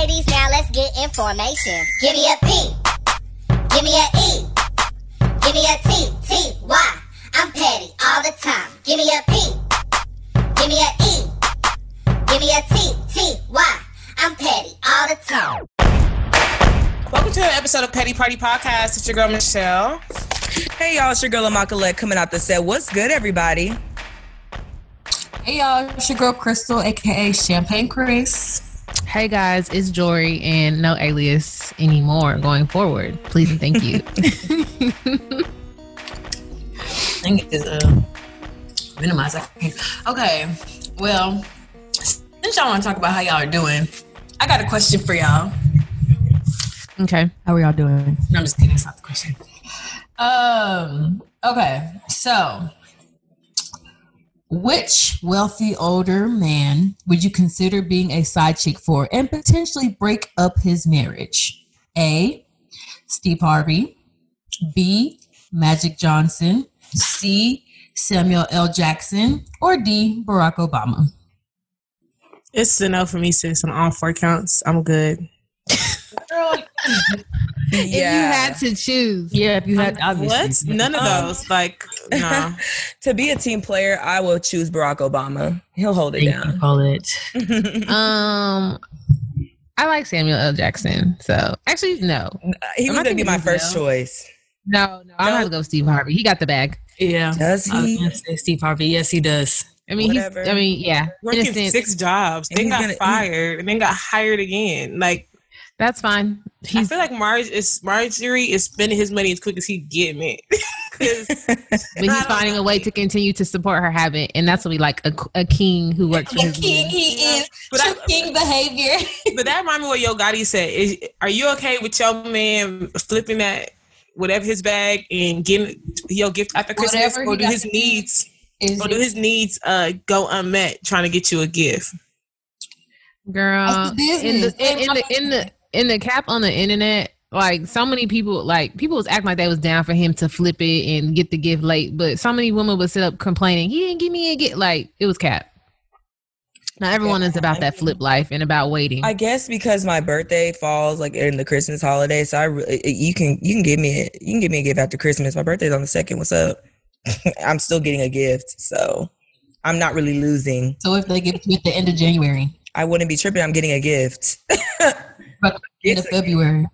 ladies, now let's get information. Give me a P. Give me a E. Give me a T. T. Y. I'm petty all the time. Give me a P. Give me a E. Give me a T. T. Y. I'm petty all the time. Welcome to an episode of Petty Party Podcast. It's your girl Michelle. Hey y'all, it's your girl Amakalette coming out the set. What's good, everybody? Hey y'all, it's your girl Crystal, aka Champagne Chris. Hey guys, it's Jory and no alias anymore going forward. Please and thank you. Thing is uh minimize. I. Okay, well, since y'all want to talk about how y'all are doing, I got a question for y'all. okay. How are y'all doing? No, I'm just kidding. That's not the question. Um. Okay. So, which wealthy older man would you consider being a side chick for and potentially break up his marriage? A. Steve Harvey. B. Magic Johnson. C. Samuel L. Jackson. Or D. Barack Obama. It's no for me, sis. On all four counts, I'm good. If you had to choose. Yeah, if you had What? obviously. None of Um, those. Like, no. to be a team player, I will choose Barack Obama. He'll hold it You down. call it. Um I like Samuel L. Jackson. So actually no. he was gonna be my first Denzel? choice. No, no. I'm gonna have to go Steve Harvey. He got the bag. Yeah. Does I was he? say Steve Harvey. Yes, he does. I mean Whatever. he's I mean, yeah. Working six jobs, And then got gonna- he- fired, and then got hired again. Like, That's fine. I He's feel like Marge is Marjorie is spending his money as quick as he getting it. but he's finding know. a way to continue to support her habit, and that's what we like a, a king who works for The king women. he is. But I- king behavior. but that reminds me what Yo Gotti said. Is, are you okay with your man flipping that whatever his bag and getting your gift after Christmas, Whatever or do his needs, Is or do his needs uh go unmet trying to get you a gift? Girl, in the in, in the in the in the cap on the internet, like so many people, like people was acting like they was down for him to flip it and get the gift late, but so many women would sit up complaining he didn't give me a gift. Like it was cap. Now everyone is about that flip life and about waiting. I guess because my birthday falls like in the Christmas holiday, so I re- you can you can give me a, you can give me a gift after Christmas. My birthday's on the second. What's up? I'm still getting a gift, so I'm not really losing. so if they give it to you at the end of January, I wouldn't be tripping. I'm getting a gift. but end of February.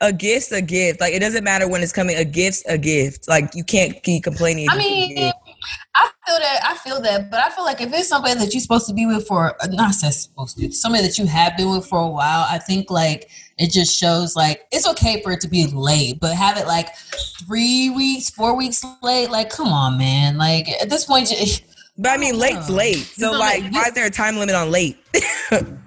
a gift's a gift. Like it doesn't matter when it's coming. A gift's a gift. Like you can't keep complaining. I you get a mean. I feel that. I feel that, but I feel like if it's somebody that you're supposed to be with for, uh, not supposed to, somebody that you have been with for a while, I think like it just shows like it's okay for it to be late, but have it like three weeks, four weeks late. Like, come on, man. Like at this point, you- but I mean, late's late. So like, why is there a time limit on late?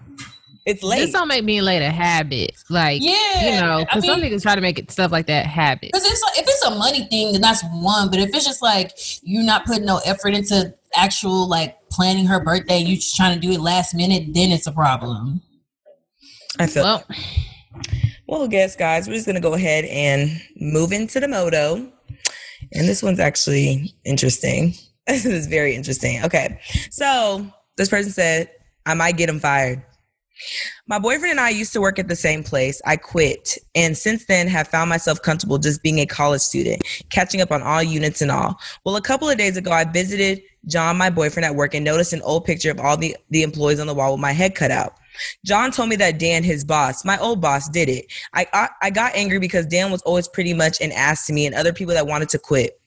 it's This late. don't make being late a habit. Like Yeah, you know, because some mean- niggas try to make it stuff like that habit. Because it's like, if it's a money thing, then that's one. But if it's just like you're not putting no effort into actual like planning her birthday, you just trying to do it last minute, then it's a problem. I feel. Well, Well, guess guys, we're just gonna go ahead and move into the moto. And this one's actually interesting. this is very interesting. Okay. So this person said, I might get him fired. My boyfriend and I used to work at the same place. I quit, and since then have found myself comfortable just being a college student, catching up on all units and all. Well, a couple of days ago, I visited John, my boyfriend, at work and noticed an old picture of all the, the employees on the wall with my head cut out. John told me that Dan, his boss, my old boss, did it. I, I I got angry because Dan was always pretty much an ass to me and other people that wanted to quit.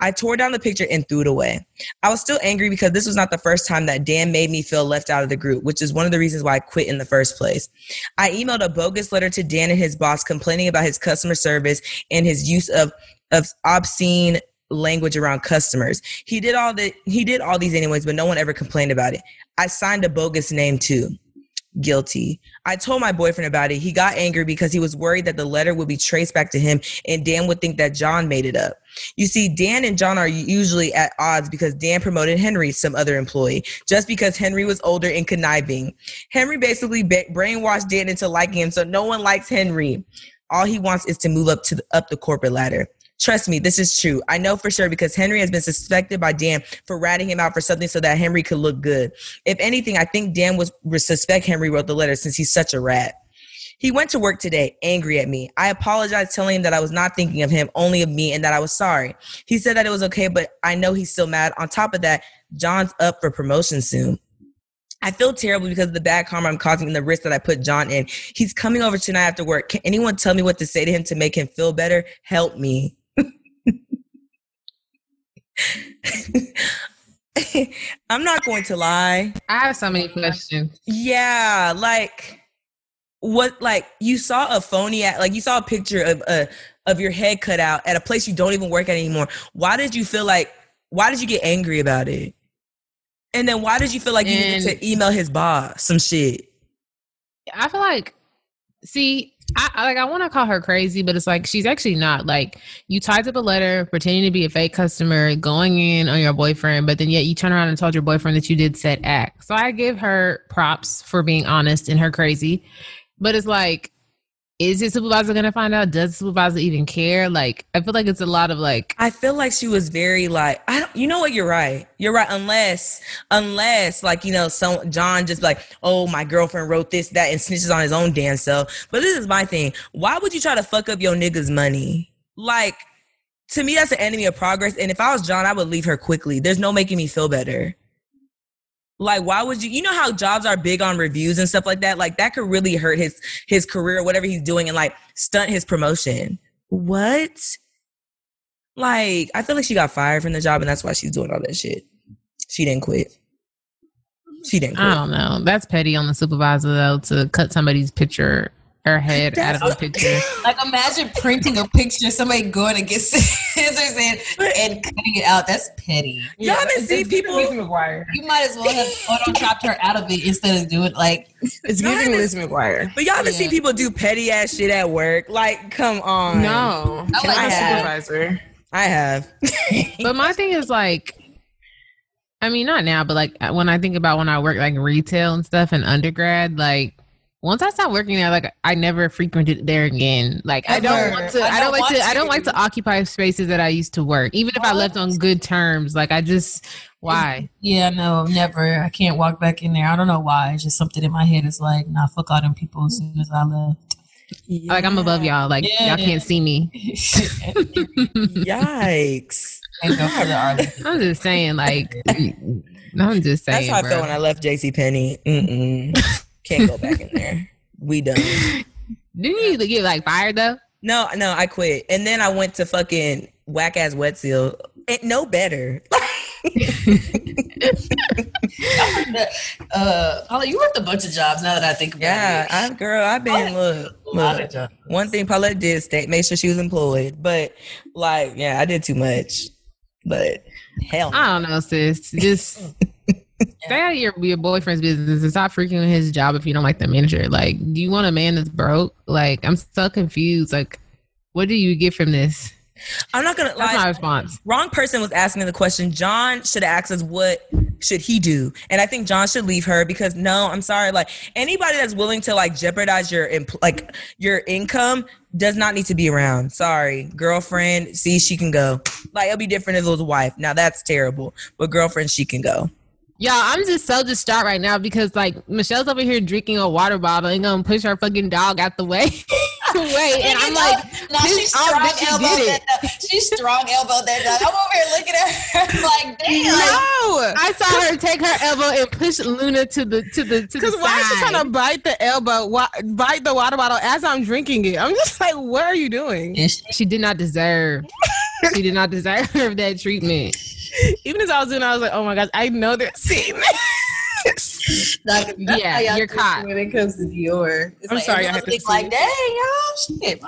I tore down the picture and threw it away. I was still angry because this was not the first time that Dan made me feel left out of the group, which is one of the reasons why I quit in the first place. I emailed a bogus letter to Dan and his boss complaining about his customer service and his use of of obscene language around customers. He did all the he did all these anyways, but no one ever complained about it. I signed a bogus name too. Guilty. I told my boyfriend about it. He got angry because he was worried that the letter would be traced back to him and Dan would think that John made it up. You see, Dan and John are usually at odds because Dan promoted Henry, some other employee, just because Henry was older and conniving. Henry basically ba- brainwashed Dan into liking him, so no one likes Henry. All he wants is to move up to the, up the corporate ladder. Trust me, this is true. I know for sure because Henry has been suspected by Dan for ratting him out for something so that Henry could look good. If anything, I think Dan was suspect Henry wrote the letter since he's such a rat. He went to work today angry at me. I apologized, telling him that I was not thinking of him, only of me, and that I was sorry. He said that it was okay, but I know he's still mad. On top of that, John's up for promotion soon. I feel terrible because of the bad karma I'm causing and the risk that I put John in. He's coming over tonight after work. Can anyone tell me what to say to him to make him feel better? Help me. I'm not going to lie. I have so many questions. Yeah, like what like you saw a phony at like you saw a picture of uh of your head cut out at a place you don't even work at anymore. Why did you feel like why did you get angry about it? And then why did you feel like you needed to email his boss some shit? I feel like, see, I like I want to call her crazy, but it's like she's actually not. Like you typed up a letter pretending to be a fake customer, going in on your boyfriend, but then yet you turn around and told your boyfriend that you did said act. So I give her props for being honest and her crazy, but it's like. Is your supervisor gonna find out? Does supervisor even care? Like, I feel like it's a lot of like, I feel like she was very like I don't you know what you're right. You're right unless unless like you know some John just like oh my girlfriend wrote this that and snitches on his own damn self. But this is my thing. Why would you try to fuck up your nigga's money? Like to me that's an enemy of progress and if I was John I would leave her quickly. There's no making me feel better. Like why would you you know how jobs are big on reviews and stuff like that? Like that could really hurt his his career whatever he's doing and like stunt his promotion. What? Like, I feel like she got fired from the job and that's why she's doing all that shit. She didn't quit. She didn't I don't know. That's petty on the supervisor though to cut somebody's picture, her head out of the picture. Like imagine printing a picture, somebody going to get scissors and, and cutting it out. That's petty. Y'all haven't seen people. McGuire. You might as well have photoshopped her out of it instead of doing like It's Y'all giving haven't- Liz McGuire. But y'all haven't Yeah. seen people do petty ass shit at work. Like, come on. No, I Can like I that. supervisor. I have. But my thing is like, I mean, not now, but like when I think about when I work like retail and stuff in undergrad, like once I stopped working there, like I never frequented there again. Like I don't want to. I I don't, don't like want to. I don't like to occupy spaces that I used to work, even if I left on good terms. Like I just why? Yeah, no, never. I can't walk back in there. I don't know why. It's just something in my head is like, nah, fuck all them people as soon as I left. Like I'm above y'all. Like Yeah. y'all can't see me. Yikes. Can't go for the Arlington. I'm just saying. Like I'm just saying. That's how I felt when I left JC Penney. Can't go back in there. We done. Didn't you get like fired though? No, no, I quit. And then I went to fucking whack ass wet seal. It, no better. uh, Paula, you worked a bunch of jobs now that I think about yeah, it. I girl, I've been look, A lot look. of jobs. One thing Paulette did stay make sure she was employed. But like, yeah, I did too much. But hell no. I don't know, sis. Just stay out of your, your boyfriend's business and stop freaking with his job if you don't like the manager. Like, do you want a man that's broke? Like, I'm so confused. Like, what do you get from this? I'm not gonna That's lie. my response. wrong person was asking the question. John should have asked us what should he do, and I think John should leave her because no, I'm sorry. Like anybody that's willing to like jeopardize your like your income does not need to be around. Sorry, girlfriend. See, she can go. Like it'll be different if it was a wife. Now that's terrible, but girlfriend, she can go. Y'all, I'm just so distraught right now because like Michelle's over here drinking a water bottle and gonna push her fucking dog out the way. way. And I'm like, now this she's off strong that she that. dog. She's strong elbowed that dog. I'm over here looking at her like, damn. No, I saw her take her elbow and push Luna to the to the to the because why is she trying to bite the elbow, wa- bite the water bottle as I'm drinking it? I'm just like, what are you doing? She did not deserve. she did not deserve that treatment. Even as I was doing, I was like, oh my gosh, I know they're seeing this. That's Yeah, how y'all you're caught. when it comes to Dior. It's I'm like, sorry, I everyone had to see like, it. dang, y'all, shit,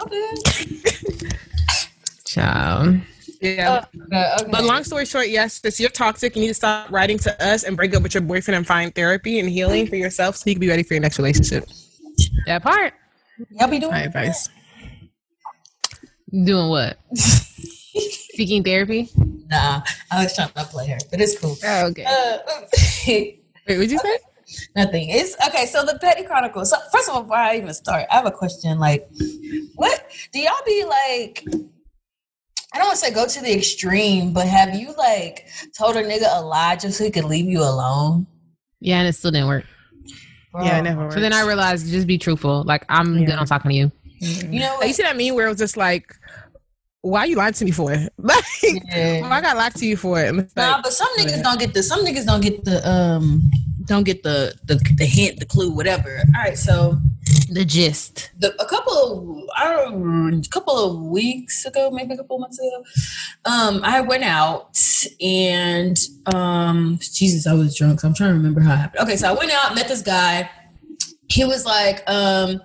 my bad. Child. yeah. Uh, okay. But long story short, yes, this you're toxic. You need to stop writing to us and break up with your boyfriend and find therapy and healing for yourself so you can be ready for your next relationship. That part. y'all be doing My advice. Doing what? Seeking therapy? Nah, I was trying to play her, but it's cool. Oh, okay. Uh, Wait, what'd you say? nothing. It's okay. So the Petty Chronicles. So first of all, before I even start, I have a question. Like, what do y'all be like? I don't want to say go to the extreme, but have you like told a nigga a lie just so he could leave you alone? Yeah, and it still didn't work. Yeah, it never works. So then I realized just be truthful. Like I'm Yeah. good on talking to you. You know, Like, you see that meme where it was just like, why you lying to me for? Like, Yeah. why I got lied to you for it? And it's Nah, but some niggas don't get the some niggas don't get the um don't get the the, the hint, the clue, whatever. All right, so The gist. the a couple of I don't a couple of weeks ago, maybe a couple of months ago, um, I went out and um Jesus, I was drunk. So I'm trying to remember how it happened. Okay, so I went out, met this guy. He was like, um,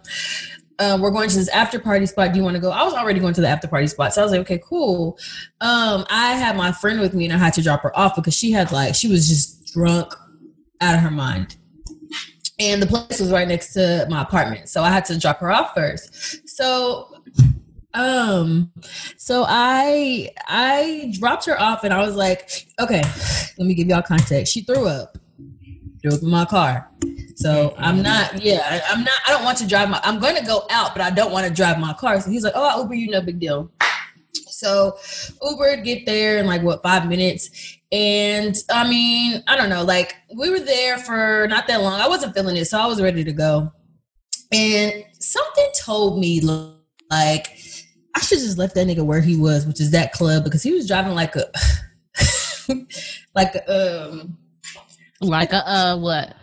uh, we're going to this after party spot. Do you want to go? I was already going to the after party spot. So I was like, okay, cool. Um, I had my friend with me and I had to drop her off because she had like she was just drunk out of her mind. And the place was right next to my apartment. So I had to drop her off first. So um so I I dropped her off and I was like, okay, let me give y'all context. She threw up. Up in my car. So I'm not, yeah, I- I'm not, I don't want to drive my, I'm going to go out, but I don't want to drive my car. So he's like, oh, I'll Uber you, no big deal. So Uber get there in like what, five minutes. And I mean, I don't know, like we were there for not that long. I wasn't feeling it. So I was ready to go. And something told me like, I should just left that nigga where he was, which is that club, because he was driving like a, like a, um, Like a uh what?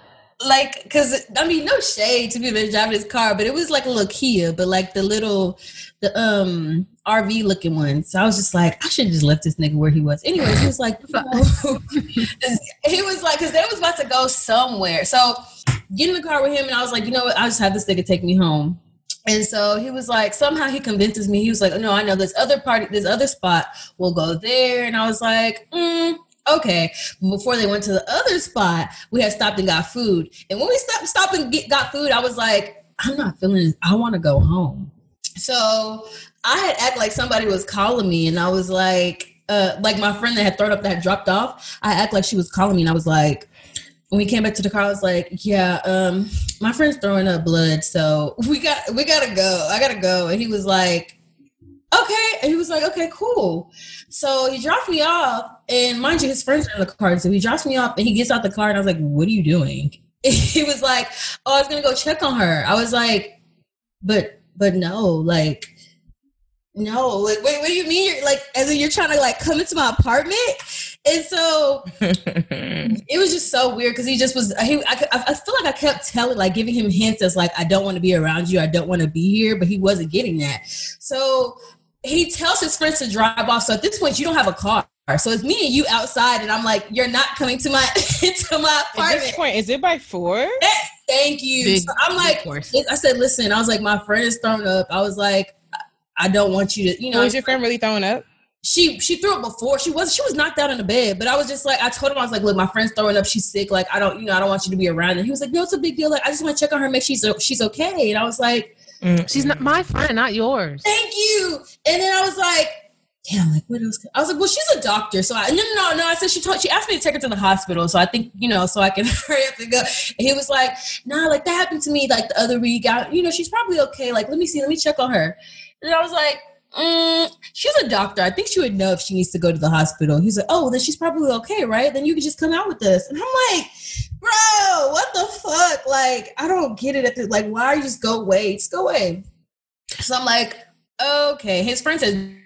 like because i mean no shade to people that driving his car but it was like a little kia but like the little the um rv looking one so i was just like i should have just left this nigga where he was anyway he was like he was like because they was about to go somewhere so get in the car with him and i was like you know what i'll just have this nigga take me home and so he was like, somehow he convinces me. He was like, no, I know this other party, this other spot. We'll go there. And I was like, mm, okay. Before they went to the other spot, we had stopped and got food. And when we stopped, stopped and get, got food, I was like, I'm not feeling it. I want to go home. So I had act like somebody was calling me, and I was like, uh, like my friend that had thrown up that had dropped off. I act like she was calling me, and I was like, when we came back to the car, I was like, yeah, um, my friend's throwing up blood, so we got we gotta go. I gotta go. And he was like, okay. And he was like, okay, cool. So he dropped me off, and mind you, his friends are in the car. So he drops me off, and he gets out the car, and I was like, what are you doing? he was like, oh, I was gonna go check on her. I was like, but but no, like. No, like wait, what do you mean? You're like, as in you're trying to like come into my apartment, and so it was just so weird because he just was he I, I I feel like i kept telling like giving him hints as like i don't want to be around you i don't want to be here but he wasn't getting that so he tells his friends to drive off. So at this point you don't have a car. So it's me and you outside and i'm like you're not coming to my to my apartment. at this point, is it by four? Eh, thank you. Big- so i'm big like horse. i said listen i was like my friend is thrown up. I was like i don't want you to you know. Was your friend really throwing up? she she threw up before. She was she was knocked out in the bed but i was just like i told him i was like look my friend's throwing up. She's sick. Like i don't you know i don't want you to be around and he was like no it's a big deal. Like i just want to check on her make she's she's okay. And i was like She's not my friend, not yours. thank you and then i was like damn like what else could-" i was like well she's a doctor so i no no no no i said she told she asked me to take her to the hospital so i think you know so i can hurry up and go and he was like nah like that happened to me like the other week I, you know she's probably okay like let me see let me check on her and i was like mm, she's a doctor. I think she would know if she needs to go to the hospital. He's like, oh, then she's probably okay, right? Then you can just come out with us. And I'm like, bro, what the fuck? Like, I don't get it. At the, like, why are you just go away? Just go away. So I'm like, okay. His friend said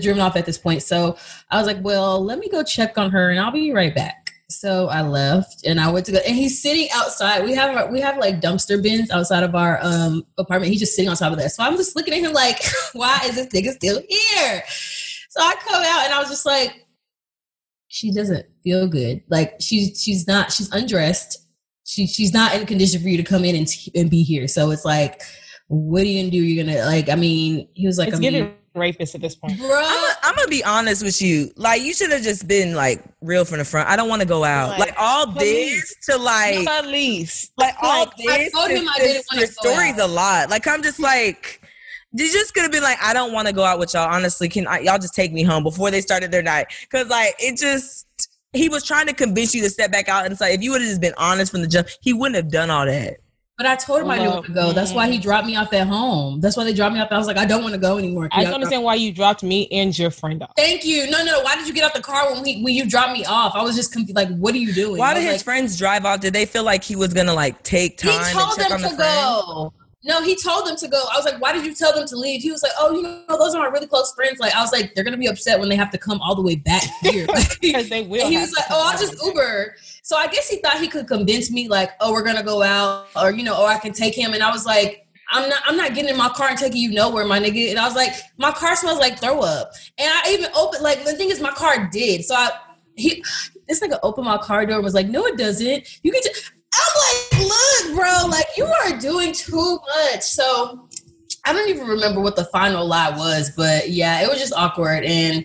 driven off at this point. So I was like, well, let me go check on her and I'll be right back. So I left and I went to go and he's sitting outside. We have we have like dumpster bins outside of our um apartment. He's just sitting on top of that. So I'm just looking at him like, why is this nigga still here? So I come out and I was just like, she doesn't feel good. Like she's she's not she's undressed. She she's not in condition for you to come in and, and be here. So it's like, what are you gonna do? You're gonna like. I mean, he was like, It's I mean, giving rapist at this point. bro. I'm gonna be honest with you. Like you should have just been like real from the front. I don't want to go out. Like, Like, all please. this to like Police. like all Like, I this. told him is I didn't wanna your story's out. a lot. Like I'm just like. You just gonna be like, I don't want to go out with y'all. Honestly, can I, y'all just take me home before they started their night? Because like it just, he was trying to convince you to step back out and say, if you would have just been honest from the jump, he wouldn't have done all that. But I told him I didn't oh, want to go. That's why he dropped me off at home. That's why they dropped me off. I was like, I don't want to go anymore. I don't understand why you dropped me and your friend off. Thank you. No, no. Why did you get out the car when we when you dropped me off? I was just confused. Like, what are you doing? Why did his like, friends drive off? Did they feel like he was gonna like take time? He and told check them on the to friend? go. No, he told them to go. I was like, why did you tell them to leave? He was like, oh, you know, those are my really close friends. Like, I was like, they're gonna be upset when they have to come all the way back here. Because they will. and he was like, "Oh, I'll just Uber." So I guess he thought he could convince me, like, "Oh, we're gonna go out," or you know, or I can take him. And I was like, "I'm not. I'm not getting in my car and taking you nowhere, my nigga." And I was like, "My car smells like throw up." And I even opened. Like the thing is, my car did. So I he this nigga opened my car door and was like, "No, it doesn't. You can." Just, I'm like, "Look, bro, like you are doing too much." So. I don't even remember what the final lie was, but yeah, it was just awkward. And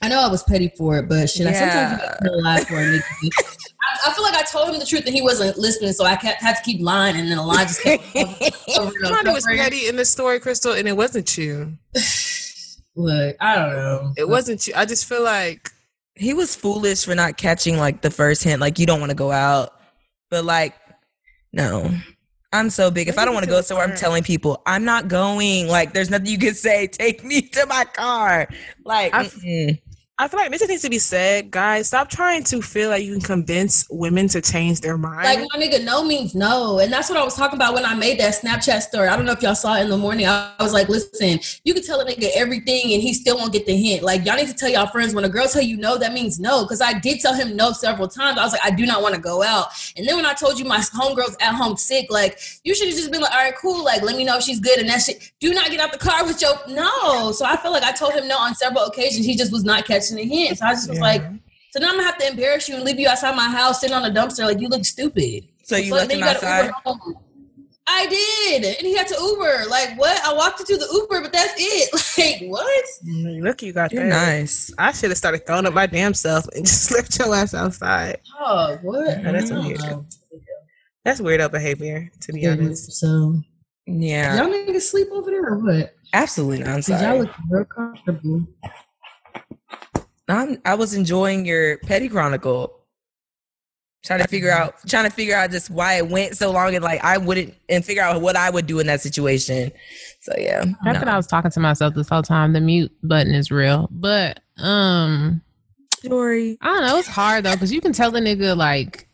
I know I was petty for it, but shit, I sometimes you gotta tell a lie for a. I, I feel like I told him the truth and he wasn't listening, so I kept, had to keep lying, and then the lie just kept over and Somebody was over. petty in the story, Crystal, and it wasn't you. Look, I don't know. It wasn't you. I just feel like he was foolish for not catching like the first hint. Like you don't want to go out, but like no. I'm so big. If I don't want to go somewhere, I'm telling people I'm not going. Like, there's nothing you can say. Take me to my car. Like, I-. I feel like this needs to be said, guys. Stop trying to feel like you can convince women to change their mind. Like my nigga, no means no, and that's what I was talking about when I made that Snapchat story. I don't know if y'all saw it in the morning. I, was like, listen, you can tell a nigga everything, and he still won't get the hint. Like y'all need to tell y'all friends when a girl tell you no, that means no. Because I did tell him no several times. I was like, I do not want to go out. And then when I told you my homegirl's at home sick, like you should have just been like, all right, cool. Like let me know if she's good and that shit. Do not get out the car with your no. So I feel like I told him no on several occasions. He just was not catching the hint. So I just was Yeah. like. So now I'm gonna have to embarrass you and leave you outside my house sitting on a dumpster like you look stupid. so you So left him outside. I did, and he had to Uber. Like what? I walked into the Uber, but that's it. Like what? Mm, Look, you got You're that. nice. I should have started throwing up my damn self and just left your ass outside. Oh, what? Yeah, that's I weird. know. That's weirdo behavior, to be honest. So Yeah, y'all niggas sleep over there or what? absolutely not. I'm 'Cause y'all look real comfortable. I'm, I was enjoying your petty chronicle. Trying to figure out, trying to figure out just why it went so long, and like I wouldn't, and figure out what I would do in that situation. So yeah, I no. thought I was talking to myself this whole time. The mute button is real, but um, Jory. I don't know. It's hard though because you can tell the nigga like,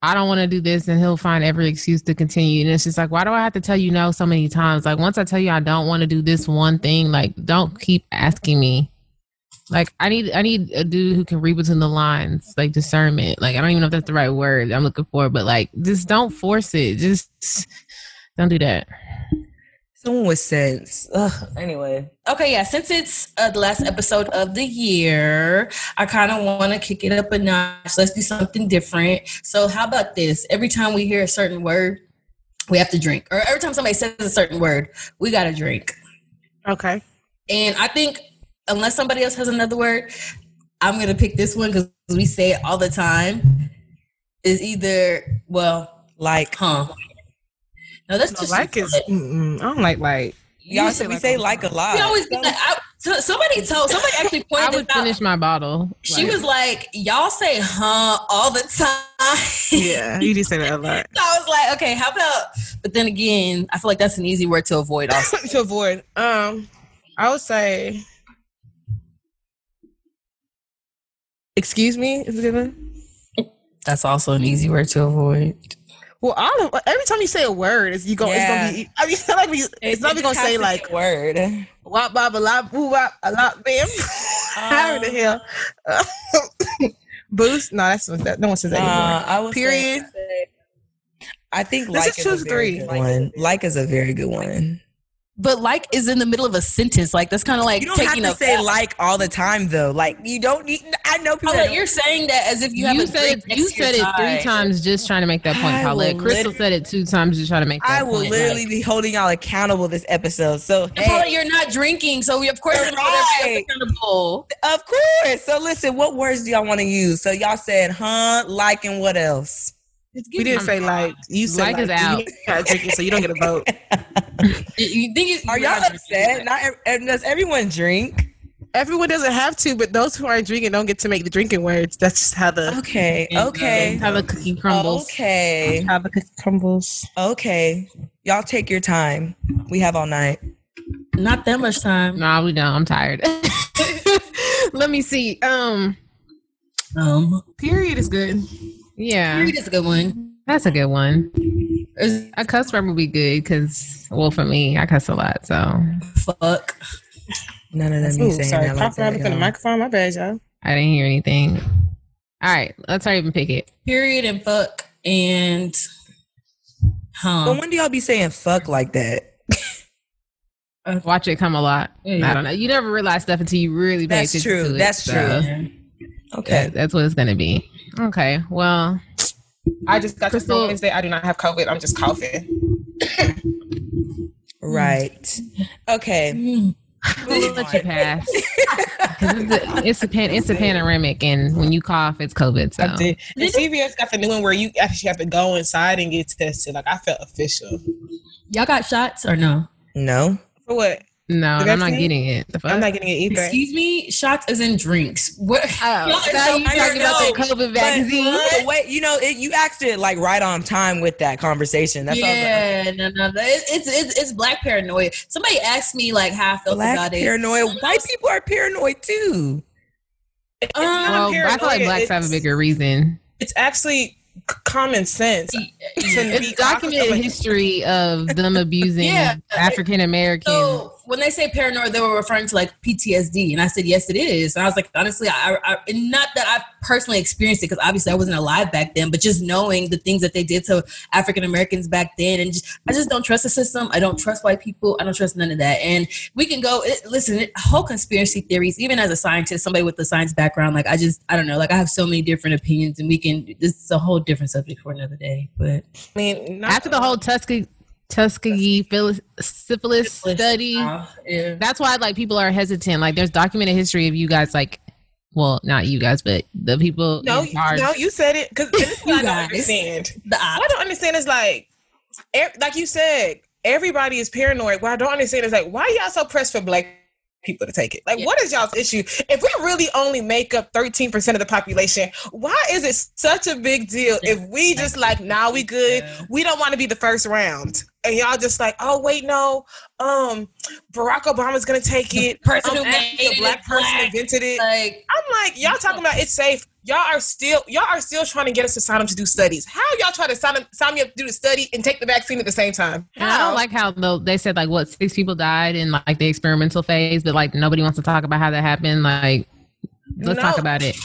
I don't want to do this, and he'll find every excuse to continue. And it's just like, why do I have to tell you no so many times? Like once I tell you I don't want to do this one thing, like don't keep asking me. Like I need, I need a dude who can read between the lines, like discernment. Like I don't even know if that's the right word I'm looking for, but like just don't force it. Just don't do that. Someone with sense. Ugh, anyway, Okay, yeah. Since it's uh, the last episode of the year, I kind of want to kick it up a notch. Let's do something different. So, how about this? Every time we hear a certain word, we have to drink. Or every time somebody says a certain word, we got to drink. Okay. And I think unless somebody else has another word, I'm gonna pick this one because we say it all the time. Is either well, like huh? No, that's No, just like is, I don't like like. y'all say we like say all like a lot. We always get that. I, so- somebody told somebody actually pointed. I pointed would this out. finish my bottle. She Like, was like, "Y'all say huh all the time." Yeah, you just say that a lot. So I was like, "Okay, how about?" But then again, I feel like that's an easy word to avoid. Also, to avoid. Um, I would say. Excuse me. Is it a that's also an easy word to avoid. Well, I don't. Every time you say a word, it's you go. Yeah. It's gonna be. I mean, it's not like we, it's not It gonna say like a word. wop bop a lot boo wop a lot bam. How the hell? Boost? No, that's that. No one says that anymore. Uh, I would say- Period. I think Let's like is a very three. good one. Like is a very good one. But like is in the middle of a sentence. Like that's kind of like You don't have to a say like all the time though. Like you don't need. I know people. that Paulette, you're saying that as if you, you, haven't said it. drank You next to your said it three tie. times, just trying to make that point, I Paulette. Crystal said it two times, just trying to make that point. I will point. literally Like, be holding y'all accountable this episode. So hey, Paulette, you're not drinking, so we of course You're gonna hold everybody right. accountable. of course. So listen, what words do y'all want to use? So y'all said huh, like, and what else? Just We didn't say like. You said Like like, is out. You gotta drink it, so you don't get a vote. You think it, Are y'all upset? Not ev- ev- does everyone drink? Everyone doesn't have to, but those who aren't drinking don't get to make the drinking words. That's just how the Okay, okay, How the cookie crumbles. okay, how the cookie crumbles. okay. Y'all take your time. We have all night. Not that much time. Nah, we don't. I'm tired. Let me see. Um, Um, Period is good. Yeah, period is a good one. that's a good one. Is A cuss word would be good because, well, for me, I cuss a lot. So fuck. None of them Ooh, saying sorry, that like cough right up in the microphone. My bad, y'all. I didn't hear anything. All right, let's not even pick it. Period and fuck and huh. But when do y'all be saying fuck like that? Uh, Watch it come a lot. Yeah. I don't know. You never realize stuff until you really pay That's attention true. to it. That's so true. Okay. that- that's what it's gonna be. Okay. Well, I just got Crystal- this Wednesday. I do not have COVID. I'm just coughing. Right. Okay. We'll let you pass. 'Cause it's, a, it's a pan, it's a panoramic, and when you cough, it's COVID. So I. And CVS got the new one where you actually have to go inside and get tested. Like I felt official. Y'all got shots or no? No. For what? No, I'm not vaccine? getting it. The fuck? I'm not getting it either. Excuse me, shots is in drinks. What? Oh, Y'all are now so you talking about the. COVID vaccine? But, wait, you know, it, you asked it like right on time with that conversation. That's yeah, no, no, no. It's it's it's black paranoia. Somebody asked me like how I felt Black about it. paranoia. White people are paranoid too. It's Um, not well, I feel like paranoia, blacks have a bigger reason. It's actually common sense. to It's be documented history of them abusing Yeah. African Americans. So when they say paranoid, they were referring to like PTSD, and I said yes, it is. And I was like, honestly, I, I and not that I personally experienced it because obviously I wasn't alive back then, but just knowing the things that they did to African Americans back then, and just, I just don't trust the system. I don't trust white people. I don't trust none of that. And we can go it, listen, it, whole conspiracy theories. Even as a scientist, somebody with a science background, like I just I don't know, like I have so many different opinions, and we can. This is a whole different subject for another day, but. I mean, After the whole Tuskegee, Tuskegee phil- syphilis study, yeah. that's why like people are hesitant. Like there's documented history of you guys like, well, not you guys, but the people. no, no, you said it because this is what I don't understand. The I don't understand is like, e- like you said, everybody is paranoid. What I don't understand is like, why y'all so pressed for black people to take it? Like, Yeah. what is y'all's issue? If we really only make up 13% of the population, why is it such a big deal if we just like, nah, we good. We don't want to be the first round. And y'all just like, oh wait, no, um, Barack Obama's gonna take it. person Um, who made the it black is person black. invented it. like I'm like, y'all talking about it's safe. Y'all are still y'all are still trying to get us to sign up to do studies. How y'all try to sign up, sign me up to do the study and take the vaccine at the same time? And I don't like how though they said like what six people died in like the experimental phase, but like nobody wants to talk about how that happened. Like, let's talk about it.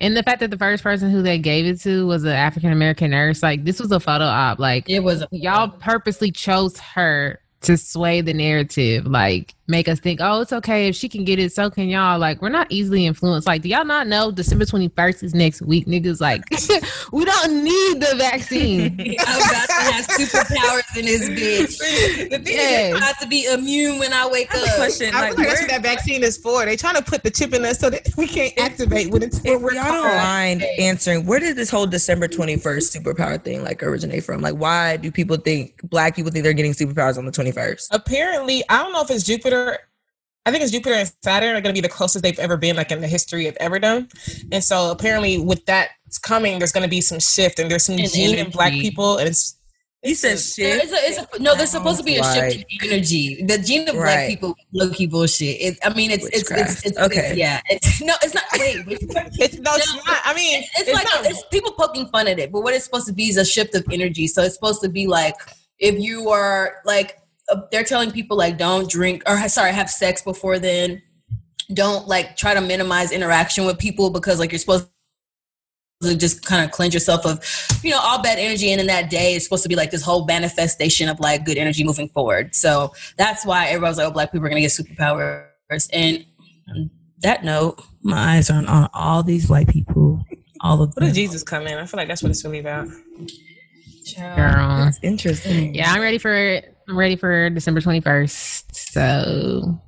And the fact that the first person who they gave it to was an African American nurse, like this was a photo op. Like it was a, y'all purposely chose her to sway the narrative, like make us think, oh, it's okay if she can get it, so can y'all. Like we're not easily influenced. Like, do y'all not know December twenty first is next week, niggas? Like, we don't need the vaccine. I'm about to have superpowers in this bitch. The thing Yeah. is, I'm about to be immune when I wake I up. question. I Like, feel like that's what that vaccine is for. They trying to put the chip in us so that we can't activate when it's when we're y'all don't mind answering, where did this whole December 21st superpower thing like originate from? Like, why do people think black people think they're getting superpowers on the 21st? Apparently, I don't know if it's Jupiter. I think it's Jupiter and Saturn are going to be the closest they've ever been, like in the history of everdom. And so, apparently, with that coming, there's going to be some shift, and there's some And gene in black people, and it's He said There shit. is a, it's a, no, there's supposed to be a shift Right. in energy. The gene of black people, low key bullshit. It, I mean, it's it's, it's it's Okay. it's- yeah. It's, no, it's not. Wait, wait. it's no, it's not. I mean, it's, it's it's like not- it's people poking fun at it, but what it's supposed to be is a shift of energy. So it's supposed to be like if you are like Uh, they're telling people like don't drink or sorry have sex before then. Don't like try to minimize interaction with people because like you're supposed to just kind of cleanse yourself of you know all bad energy and in that day it's supposed to be like this whole manifestation of like good energy moving forward so that's why everyone's like oh black people are gonna get superpowers and that note my eyes are on, on all these white people all of What them did Jesus come in? I feel like that's what it's really about. Girl. That's interesting. Yeah, I'm ready for it. I'm ready for December 21st. So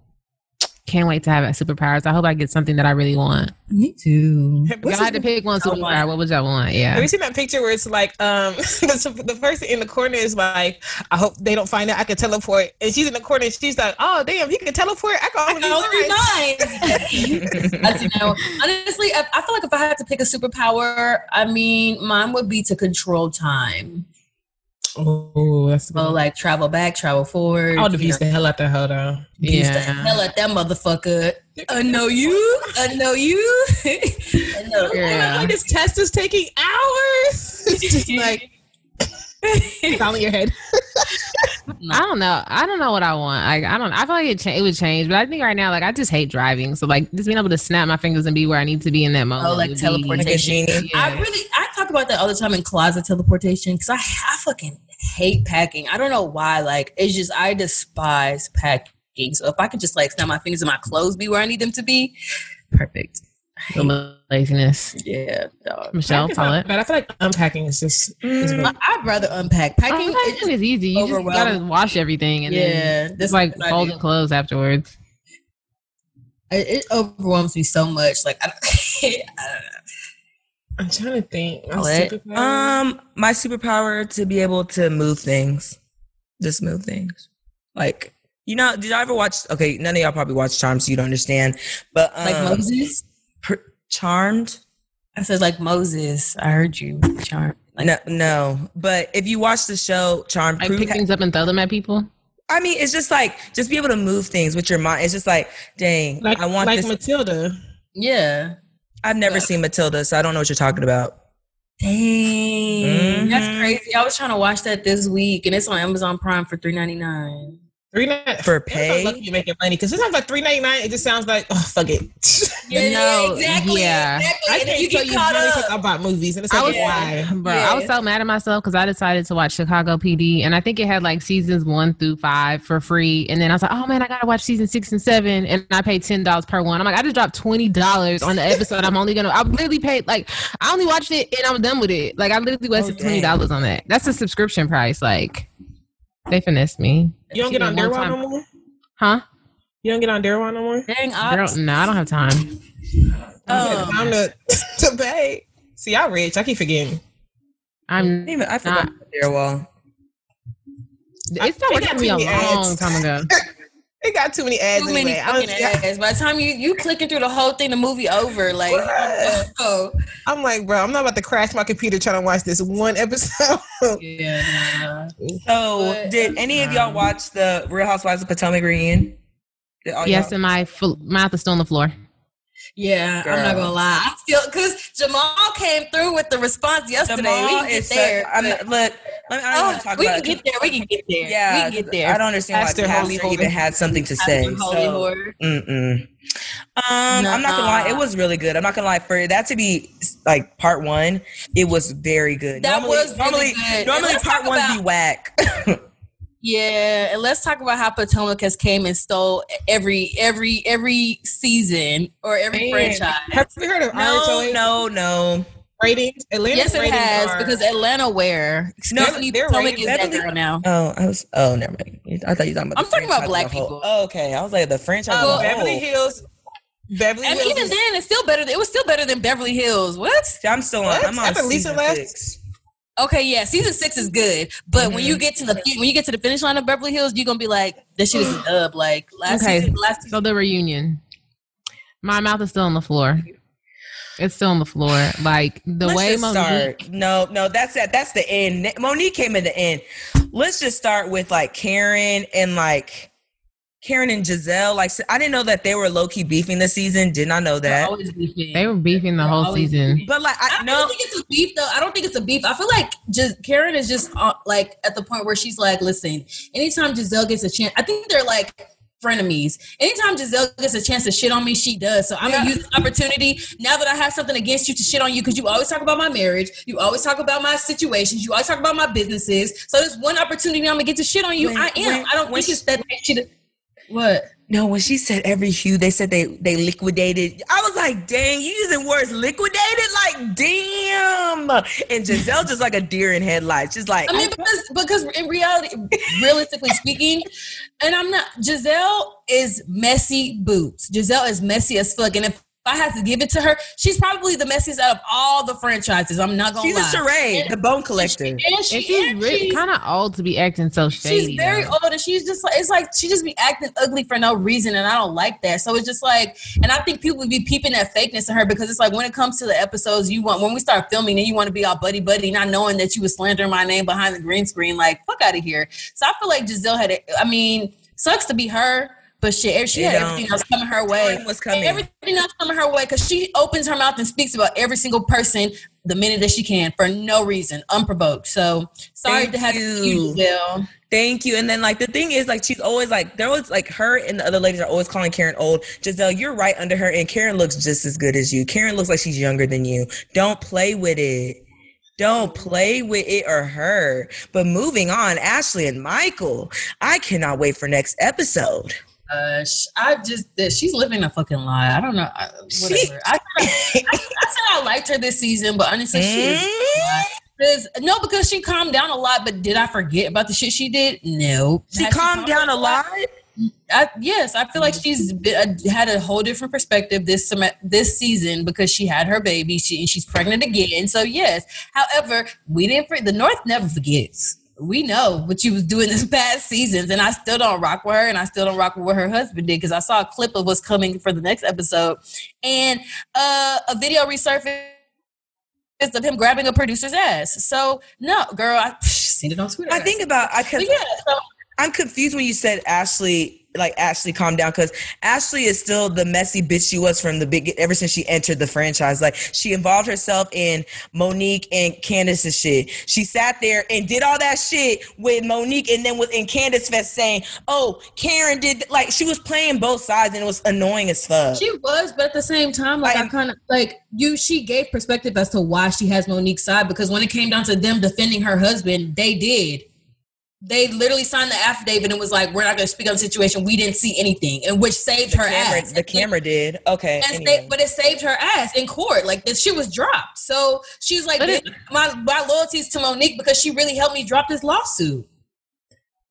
can't wait to have a superpowers. I hope I get something that I really want. Me too. If I had to pick one superpower, what would y'all want? Yeah. Have you seen that picture where it's like um the, the person in the corner is like, I hope they don't find out I can teleport, and she's in the corner and she's like, Oh damn, you can teleport! I can I only can only read read minds. That's, you know, honestly, I, I feel like if I had to pick a superpower, I mean, mine would be to control time. Oh, that's oh, So, like, travel back, travel forward. I would you abuse the hell out the hell though. abuse the Yeah. hell at that motherfucker. I know you. I know you. I know. Yeah. Oh like this test is taking hours. It's just like it's all your head. I don't know. I don't know what I want. Like I don't. I feel like it. Cha- it would change, but I think right now, like I just hate driving. So like just being able to snap my fingers and be where I need to be in that oh, moment. Oh, like would be- teleportation. Like a. I really, I talk about that all the time in closet teleportation because I, I fucking hate packing. I don't know why. Like, it's just, I despise packing. So if I could just like snap my fingers and my clothes be where I need them to be, perfect. The laziness. Yeah, dog. Michelle, Packing's call not it. bad. I feel like unpacking is just. is I- good. I'd rather unpack. Packing, it just- is easy. You just gotta wash everything and yeah, then this it's like is what I folding clothes afterwards. It, it overwhelms me so much. Like, I don't, I don't know. I'm trying to think. My Call it. superpower. Um, my superpower to be able to move things, just move things. Like, you know, did y'all ever watch? Okay, none of y'all probably watch Charmed, so you don't understand. But um, like Moses. Pr- Charmed. I said like Moses. I heard you, Charm. Like, No, no. But if you watch the show Charmed, I Prue pick ha- things up and throw them at people. I mean, it's just like just be able to move things with your mind. It's just like, dang, like I want like this. Matilda. Yeah. I've never seen Matilda, so I don't know what you're talking about. Dang, that's Mhm. crazy. I was trying to watch that this week, and it's on Amazon Prime for three ninety nine. Three ninety For That's pay? how lucky you making money because it sounds like three ninety nine. It just sounds like oh fuck it. No, exactly. yeah. exactly. I And can't you tell get you caught how many up. times movies and it's I like was, why? bro, I was so mad at myself because I decided to watch Chicago PD, and I think it had like seasons one through five for free. And then I was like, oh man, I gotta watch season six and seven, and I paid ten dollars per one. I'm like, I just dropped twenty dollars on the episode. I'm only gonna, I literally paid like, I only watched it and I'm done with it. Like, I literally wasted oh, dang. twenty dollars on that. That's a subscription price. Like, they finessed me. You don't get on One Darewall no more. huh? You don't get on Darewall no more. Dang, Girl, ops. no, I don't have time. Oh. Time to to pay. See, y'all rich. I keep forgetting. I'm. Even I forgot Nah. their wall. It stopped working for me a too long ads. time ago. It got too many ads. Too many anyway. I was- ads. By the time you you clicking through the whole thing, the movie over. Like, oh I'm like, bro, I'm not about to crash my computer trying to watch this one episode. yeah. nah. So, But- did any of y'all watch the Real Housewives of Potomac reunion? Yes, and my fl- mouth is still on the floor. Yeah, I'm not gonna lie. I still because Jamal came through with the response yesterday. Jamal we is there. such- I'm but- look, let me, I don't Oh, want to talk we about can it. get there. We can get there. Yeah, we can get there. I don't understand Pastor why Holy Pastor Holy. even had something to say. Pastor Holy So, Lord. mm-mm. Um, I'm not gonna lie, it was really good. I'm not gonna lie, for that to be like part one, it was very good. That normally, was really normally, good. Normally part one ones be about- whack. Yeah, and let's talk about how Potomac has came and stole every every every season or every Man. franchise. Have you heard of no, RHOA no, no. Ratings? Atlanta's Yes, it ratings has are- because Atlanta where No, Stephanie they're Potomac rated is that Beverly- girl now. Oh, I was. Oh, never mind. I thought you were talking about. I'm the talking about black whole. people. Oh, okay. I was like the franchise. Oh, as a Beverly. Hills. Beverly And Hills. even is- then, it's still better. It was still better than Beverly Hills. What? I'm still on. What? I'm on After Lisa season left? six. Okay, yeah, season six is good, but when you mm-hmm. get to the when you get to the finish line of Beverly Hills, you're gonna be like, "This shit is a dub." Like last Okay. season, last So the reunion. My mouth is still on the floor. It's still on the floor. Like the Let's way just Monique. start. No, no, that's that. That's the end. Monique came in the end. Let's just start with like Karen and like Karen and Gizelle. Like I didn't know that they were low key beefing this season. Did not know that. They were beefing the They're whole season. beefing. But like I I don't no. think it's a beef though. I don't think it's a beef. I feel like just Karen is just uh, like at the point where she's like, listen, anytime Gizelle gets a chance, I think they're like frenemies. Anytime Gizelle gets a chance to shit on me, she does. So I'm gonna use the opportunity now that I have something against you to shit on you because you always talk about my marriage, you always talk about my situations, you always talk about my businesses. So there's one opportunity I'm gonna get to shit on you. When- I am. when- I don't think it's that shit. What? No, when she said every hue, they said they they liquidated. I was like, dang, you using words liquidated? Like, damn. And Gizelle just like a deer in headlights. Just like I mean, because because in reality, realistically speaking, and I'm not Gizelle is messy boots. Gizelle is messy as fuck. And if I have to give it to her, she's probably the messiest out of all the franchises. I'm not gonna she's lie. She's a charade, the bone collector. And she, And she's and really she- kind of old to be acting so shady. She's very though. old and she's just like it's like she just be acting ugly for no reason and I don't like that. So it's just like and I think people would be peeping that fakeness in her because it's like when it comes to the episodes you want when we start filming and you want to be all buddy buddy not knowing that you was slandering my name behind the green screen like fuck out of here. So I feel like Gizelle had it I mean sucks to be her but shit, she had everything else coming her way. Was coming. Everything else coming her way because she opens her mouth and speaks about every single person the minute that she can for no reason, unprovoked. So sorry Thank to have you. you, Gizelle. Thank you. And then like the thing is like she's always like there was like her and the other ladies are always calling Karen old. Gizelle, you're right under her, and Karen looks just as good as you. Karen looks like she's younger than you. Don't play with it. Don't play with it or her. But moving on, Ashley and Michael. I cannot wait for next episode. Uh, sh- I just she's living a fucking lie. I don't know. I, whatever. She- I, I, I said I liked her this season, but honestly, she is. Mm, no, because she calmed down a lot. But did I forget about the shit she did? No. She Has calmed down a lot. I, yes, I feel like she's been, uh, had a whole different perspective this sem- this season because she had her baby. She she's pregnant again. So yes. However, we didn't. For, the North never forgets. We know what she was doing this past seasons, and I still don't rock with her, and I still don't rock with what her husband did because I saw a clip of what's coming for the next episode, and uh, a video resurfaced of him grabbing a producer's ass. So no, girl, I seen it on Twitter. I think about I could yeah, so I'm confused when you said Ashley, like Ashley, calm down, because Ashley is still the messy bitch she was from the big ever since she entered the franchise. Like she involved herself in Monique and Candace's shit. She sat there and did all that shit with Monique, and then within Candace Fest saying, "Oh, Karen did." Like she was playing both sides, and it was annoying as fuck. She was, but at the same time, like I, Like- kind of like you. She gave perspective as to why she has Monique's side because when it came down to them defending her husband, they did. They literally signed the affidavit and was like, "We're not going to speak on the situation. We didn't see anything," and which saved the her camera, ass. the camera did. Okay, And anyway. sa- but it saved her ass in court. Like this shit was dropped. So she's like, But it- my my loyalties to Monique because she really helped me drop this lawsuit.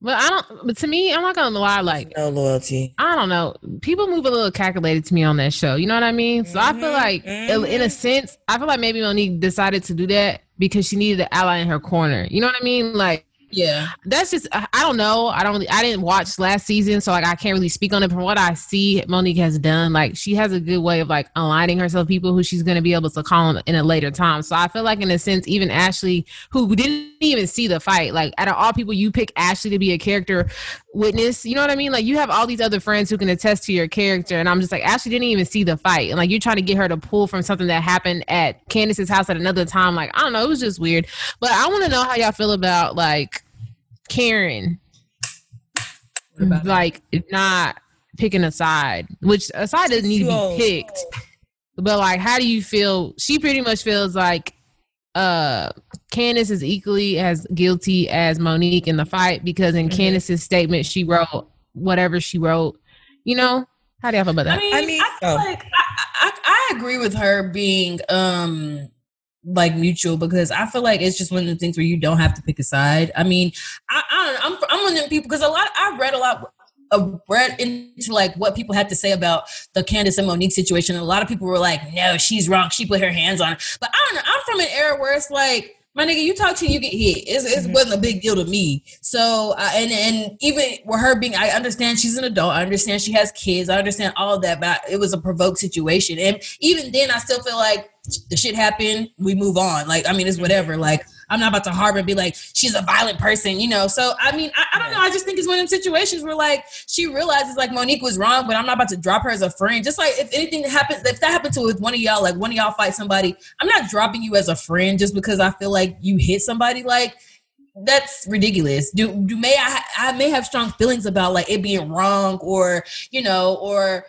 But I don't. But to me, I'm not gonna lie. Like no loyalty. I don't know. People move a little calculated to me on that show. You know what I mean? So I feel Mhm, like, in in a mhm. sense, I feel like maybe Monique decided to do that because she needed an ally in her corner. You know what I mean? Like Yeah. that's just I don't know. I don't I didn't watch last season, so like I can't really speak on it. From what I see, Monique has done like she has a good way of like aligning herself people who she's gonna be able to call in a later time. So I feel like in a sense, even Ashley, who didn't even see the fight, like out of all people, you pick Ashley to be a character witness. You know what I mean? Like you have all these other friends who can attest to your character, and I'm just like Ashley didn't even see the fight, and like you're trying to get her to pull from something that happened at Candace's house at another time. Like I don't know, it was just weird. But I want to know how y'all feel about like Karen, about that? like not picking a side, which a side doesn't need to be picked. But like, how do you feel? She pretty much feels like uh Candace is equally as guilty as Monique in the fight because in Mhm. Candace's statement she wrote whatever she wrote. You know, how do y'all feel about that? I mean, I I, feel oh. like I, I, I agree with her being um like mutual because I feel like it's just one of the things where you don't have to pick a side. I mean, I, I don't know, I'm I'm one of them people because a lot I've read a lot of read into like what people had to say about the Candace and Monique situation. And a lot of people were like, no, she's wrong. She put her hands on it. But I don't know. I'm from an era where it's like, my nigga, you talk to you get hit. It's, it Mhm. wasn't a big deal to me. So uh, and and even with her being, I understand she's an adult. I understand she has kids. I understand all of that. But it was a provoked situation. And even then, I still feel like the shit happened. We move on. Like I mean, it's whatever. Like I'm not about to harbor be like she's a violent person, you know. So I mean, I, I don't know. I just think it's one of them situations where like she realizes like Monique was wrong, but I'm not about to drop her as a friend. Just like if anything happens, if that happened to with one of y'all, like one of y'all fight somebody, I'm not dropping you as a friend just because I feel like you hit somebody. Like that's ridiculous. Do do may I I may have strong feelings about like it being wrong or you know or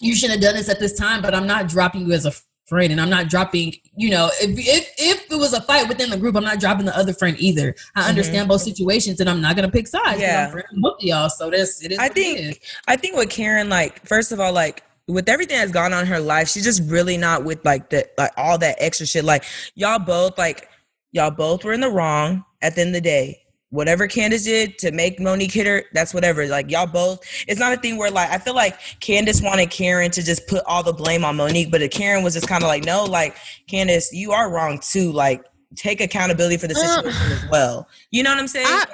you shouldn't have done this at this time, but I'm not dropping you as a friend and I'm not dropping, you know, if if if it was a fight within the group, I'm not dropping the other friend either. I mm-hmm. understand both situations and I'm not gonna pick sides Yeah. I'm friends with both y'all. So that's it is I think is. I think with Karen, like, first of all, like with everything that's gone on in her life, she's just really not with like the like all that extra shit. Like y'all both like y'all both were in the wrong at the end of the day. Whatever Candace did to make Monique hit her, that's whatever. Like y'all both, it's not a thing where like I feel like Candace wanted Karen to just put all the blame on Monique, but Karen was just kind of like, no, like Candace, you are wrong too. Like take accountability for the situation as well. You know what I'm saying? I,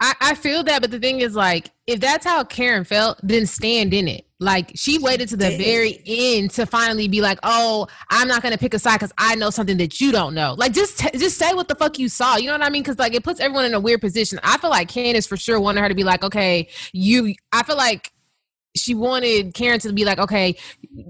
I, I feel that, but the thing is, like, if that's how Karen felt, then stand in it. Like, she waited to the very end to finally be like, "Oh, I'm not gonna pick a side because I know something that you don't know." Like, just t- just say what the fuck you saw. You know what I mean? Because like, it puts everyone in a weird position. I feel like Candace for sure wanted her to be like, "Okay, you." I feel like she wanted Karen to be like, okay,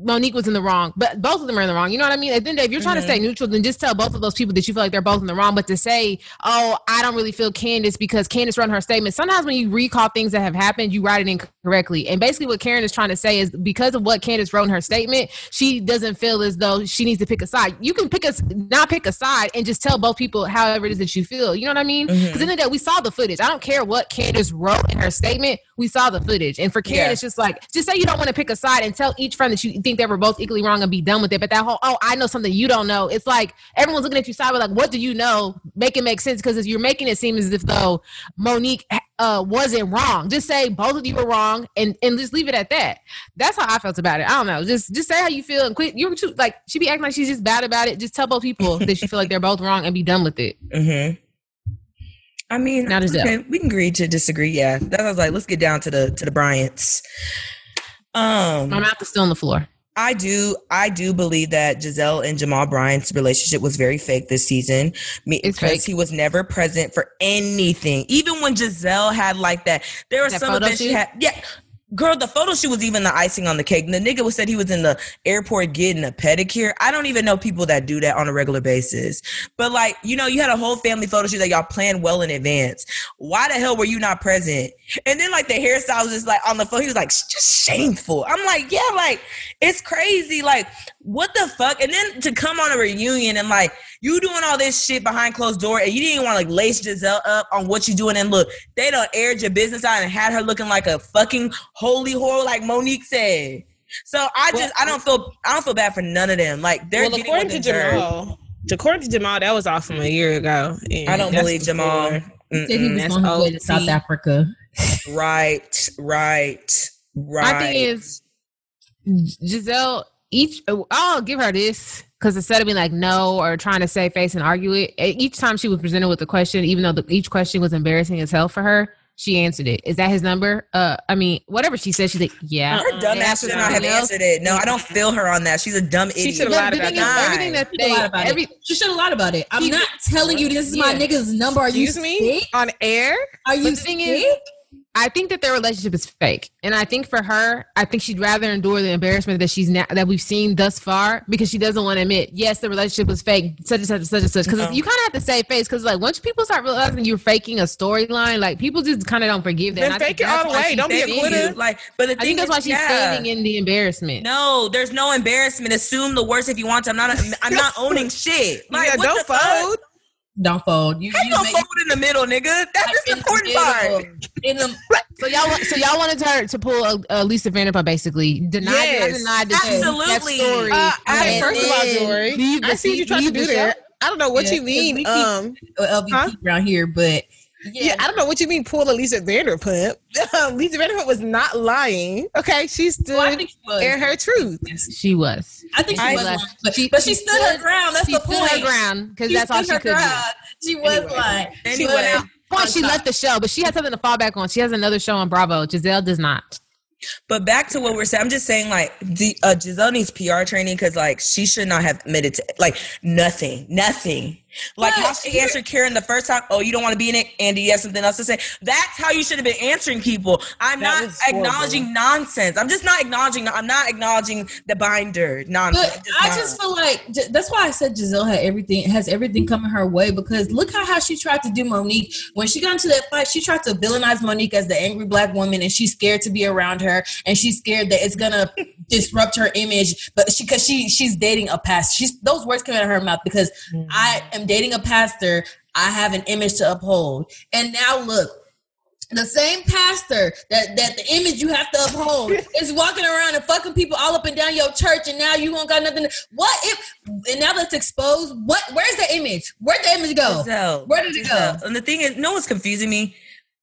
Monique was in the wrong, but both of them are in the wrong. You know what I mean? At the end of the day, if you're trying to stay neutral, then just tell both of those people that you feel like they're both in the wrong. But to say, oh, I don't really feel Candace because Candace run her statement. Sometimes when you recall things that have happened, you write it incorrectly. And basically, what Karen is trying to say is because of what Candace wrote in her statement, she doesn't feel as though she needs to pick a side. You can pick a not pick a side and just tell both people however it is that you feel. You know what I mean? Because Mhm. in the end the day, we saw the footage. I don't care what Candace wrote in her statement. We saw the footage. And for Karen, Yeah. it's just like, just say you don't want to pick a side and tell each friend that you think they were both equally wrong and be done with it. But that whole, oh, I know something you don't know. It's like everyone's looking at you sideways, like, what do you know? Make it make sense because you're making it seem as if though Monique uh, wasn't wrong. Just say both of you were wrong and, and just leave it at that. That's how I felt about it. I don't know. Just just say how you feel and quit. You're too like she be acting like she's just bad about it. Just tell both people that you feel like they're both wrong and be done with it. Mm-hmm. I mean, Now does okay, we can agree to disagree. Yeah, that was like, let's get down to the to the Bryants. Um, My mouth is still on the floor. I do, I do believe that Gizelle and Jamal Bryant's relationship was very fake this season. Me, It's because fake. he was never present for anything. Even when Gizelle had like that, there were That some events she had. Yeah, girl, the photo shoot was even the icing on the cake. And The nigga was said he was in the airport getting a pedicure. I don't even know people that do that on a regular basis. But like, you know, you had a whole family photo shoot that y'all planned well in advance. Why the hell were you not present? And then like the hairstyle was just like on the phone. He was like just shameful. I'm like, yeah, like it's crazy. Like what the fuck? And then to come on a reunion and like you doing all this shit behind closed door and you didn't want to like lace Gizelle up on what you doing. And look, they don't aired your business out and had her looking like a fucking holy whore, like Monique said. So I just I don't feel I don't feel bad for none of them. Like they're well, getting what according to they deserve. Jamal, according to Jamal, that was off from a year ago. and I don't believe Jamal. He said he was that's on his way to South Africa. Right, right, right. My thing is, Gizelle, each I'll give her this because instead of being like no or trying to save face and argue it, each time she was presented with a question, even though the, each question was embarrassing as hell for her, she answered it. Is that his number? Uh, I mean, whatever she said, she's like, yeah. her dumb And ass after should not have else- answered it. No, I don't feel her on that. She's a dumb idiot. should've But lied about thing that. everything that She they, lied about every, it. She should have lied about it. I'm She- not telling you this is my Yeah. nigga's number. Are you Excuse me on air. Are you But the thing sick? is, I think that their relationship is fake, and I think for her, I think she'd rather endure the embarrassment that she's now that we've seen thus far because she doesn't want to admit, yes, the relationship was fake, such and such and such and such. Because No. you kind of have to say face, because like once people start realizing you're faking a storyline, like people just kind of don't forgive that. Then And I think fake it all the way. Don't be a quitter. Like, but the I thing think that's is, why she's yeah. standing in the embarrassment. No, there's no embarrassment. Assume the worst if you want to. I'm not. I'm not owning shit. Like, yeah, don't fold. Don't fold. You, How you you gonna make- fold in the middle, nigga? That's the in the important part. In the, So y'all, so y'all wanted her to pull a, a Lisa Vanderpump, basically deny, Yes. deny, deny Absolutely. that story. Uh, I, first of all, Jory, I see you seat- tried to do the there. show. I don't know what Yeah, you 'cause mean. we keep- Um, LVP Huh? around here, but yeah. I don't know what you mean. Pull a Lisa Vanderpump. Lisa Vanderpump was not lying. Okay, she stood well, she in her truth. She was. I think she I was, lying, but She- but she she stood her ground. That's she the stood point. her ground because that's all she her could do. She was Anyway. lying. Anyway. She went Point, on she left the show, but she had something to fall back on. She has another show on Bravo. Gizelle does not. But back to what we're saying, I'm just saying like the, uh, Gizelle needs PR training because like she should not have admitted to like nothing, nothing. Like But how she answered Karen the first time. Oh, you don't want to be in it, Andy. You have something else to say. That's how you should have been answering people. I'm That not acknowledging nonsense. I'm just not acknowledging. I'm not acknowledging the binder nonsense. But I'm I not. just feel like that's why I said Gizelle had everything has everything coming her way because look how how she tried to do Monique when she got into that fight. She tried to villainize Monique as the angry black woman, and she's scared to be around her, and she's scared that it's gonna disrupt her image. But she because she she's dating a pastor. She's those words came out of her mouth because I mm. am dating a pastor. I have an image to uphold, and now look. the same pastor that that the image you have to uphold is walking around and fucking people all up and down your church, and now you won't got nothing. To, what if? And now that's exposed. What? Where's the image? Where'd the image go? Gizelle, Where did it Gizelle. go? And the thing is, no one's confusing me.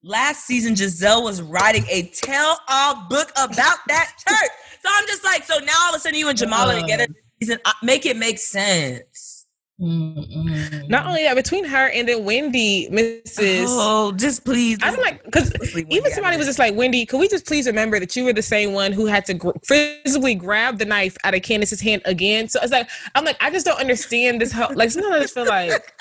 Last season, Gizelle was writing a tell-all book about that church. So I'm just like, so now all of a sudden you and Jamal are together. Season, uh, make it make sense. Mm-mm. Not only that, between her and then Wendy, Mrs. Oh, just please. I'm like, because even somebody was just like, Wendy, could we just please remember that you were the same one who had to gr- physically grab the knife out of Candace's hand again? So it's like, I'm like, I just don't understand this whole, like, sometimes I just feel like,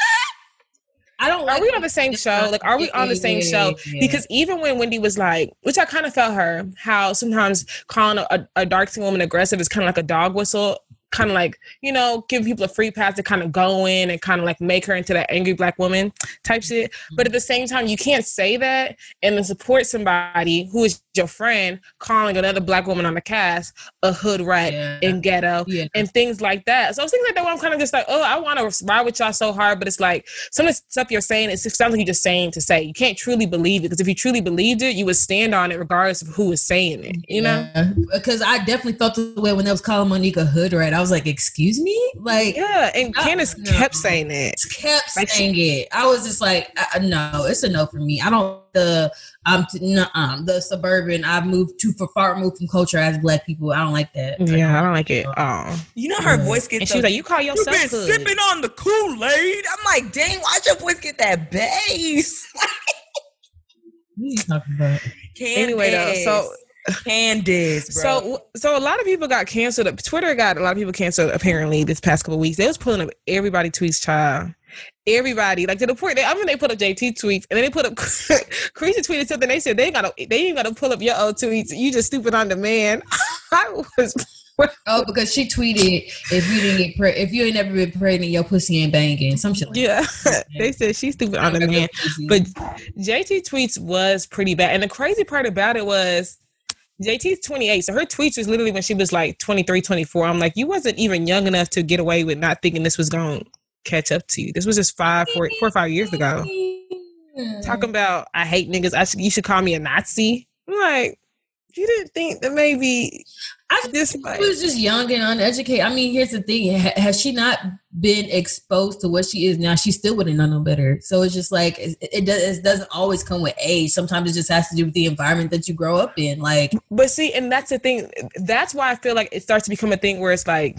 I don't. are Like we on the same show? Like, are we on the same show? Because even when Wendy was like, which I kind of felt her, how sometimes calling a, a dark skinned woman aggressive is kind of like a dog whistle. Kind of like, you know, give people a free pass to kind of go in and kind of like make her into that angry black woman type shit. But at the same time, you can't say that and then support somebody who is your friend calling another black woman on the cast a hood rat Yeah. and ghetto Yeah. and things like that. So things like that where I'm kind of just like, oh, I want to ride with y'all so hard, but it's like some of the stuff you're saying, it sounds like you're just saying to say. You can't truly believe it because if you truly believed it, you would stand on it regardless of who is saying it. You know? because I definitely felt the way when they was calling Monique a hood rat. I was like, "Excuse me," like Yeah, and No, Candace no. kept saying that. kept Like she- saying it. I was just like, I, I- no, it's a no for me. I don't the um t- nuh-uh, the suburban. I've moved too for far removed from culture as black people. I don't like that. Yeah, I don't like it. Oh, You know her Yeah. voice gets and so she was like, "You call yourself You've yourself been hood?" sipping on the Kool-Aid. I'm like, dang, why'd your voice get that bass? What are you talking about? Anyway, though, so Candace, bro. So, so a lot of people got canceled. Twitter got a lot of people canceled. Apparently, this past couple weeks, they was pulling up everybody tweets, child. Everybody, like to the point that I mean, they put up JT tweets, and then they put up Creasy tweeted something. They said they gotta, they ain't gotta pull up your old tweets. You just stupid on demand. I was, Oh, because she tweeted if you didn't get pre- if you ain't never been pregnant, your pussy ain't banging. Some shit. Like yeah. they said she's stupid on that. demand. But JT tweets was pretty bad. And the crazy part about it was JT's 28. So her tweets was literally when she was like 23, 24. I'm like, you wasn't even young enough to get away with not thinking this was going to catch up to you. This was just five, four, four or five years ago. Talking about, I hate niggas. I should, you should call me a Nazi. I'm like, you didn't think that maybe I just this She was just young and uneducated. I mean, here's the thing: ha- has she not been exposed to what she is now? She still wouldn't know no better. So it's just like it, it, does, it doesn't always come with age. Sometimes it just has to do with the environment that you grow up in. Like, But see, and that's the thing. That's why I feel like it starts to become a thing where it's like,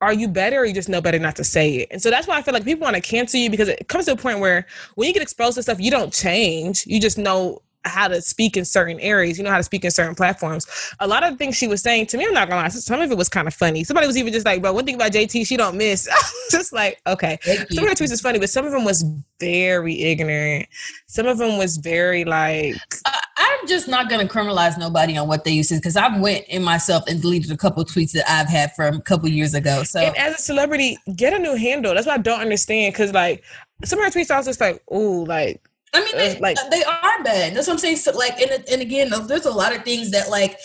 are you better or you just know better not to say it? And so that's why I feel like people want to cancel you because it comes to a point where when you get exposed to stuff, you don't change. You just know how to speak in certain areas. You know how to speak in certain platforms. A lot of the things she was saying to me, I'm not gonna lie, some of it was kind of funny. Somebody was even just like, bro, one thing about JT, she don't miss. just like, okay. Some of her tweets is funny, but some of them was very ignorant. Some of them was very like I, I'm just not gonna criminalize nobody on what they used to because I went in myself and deleted a couple tweets that I've had from a couple years ago. So And as a celebrity, get a new handle. That's what I don't understand. Cause like some of her tweets, I was just like, "Ooh, like I mean, they, Uh, like- they are bad. That's what I'm saying. So, like, and and again, there's a lot of things that like.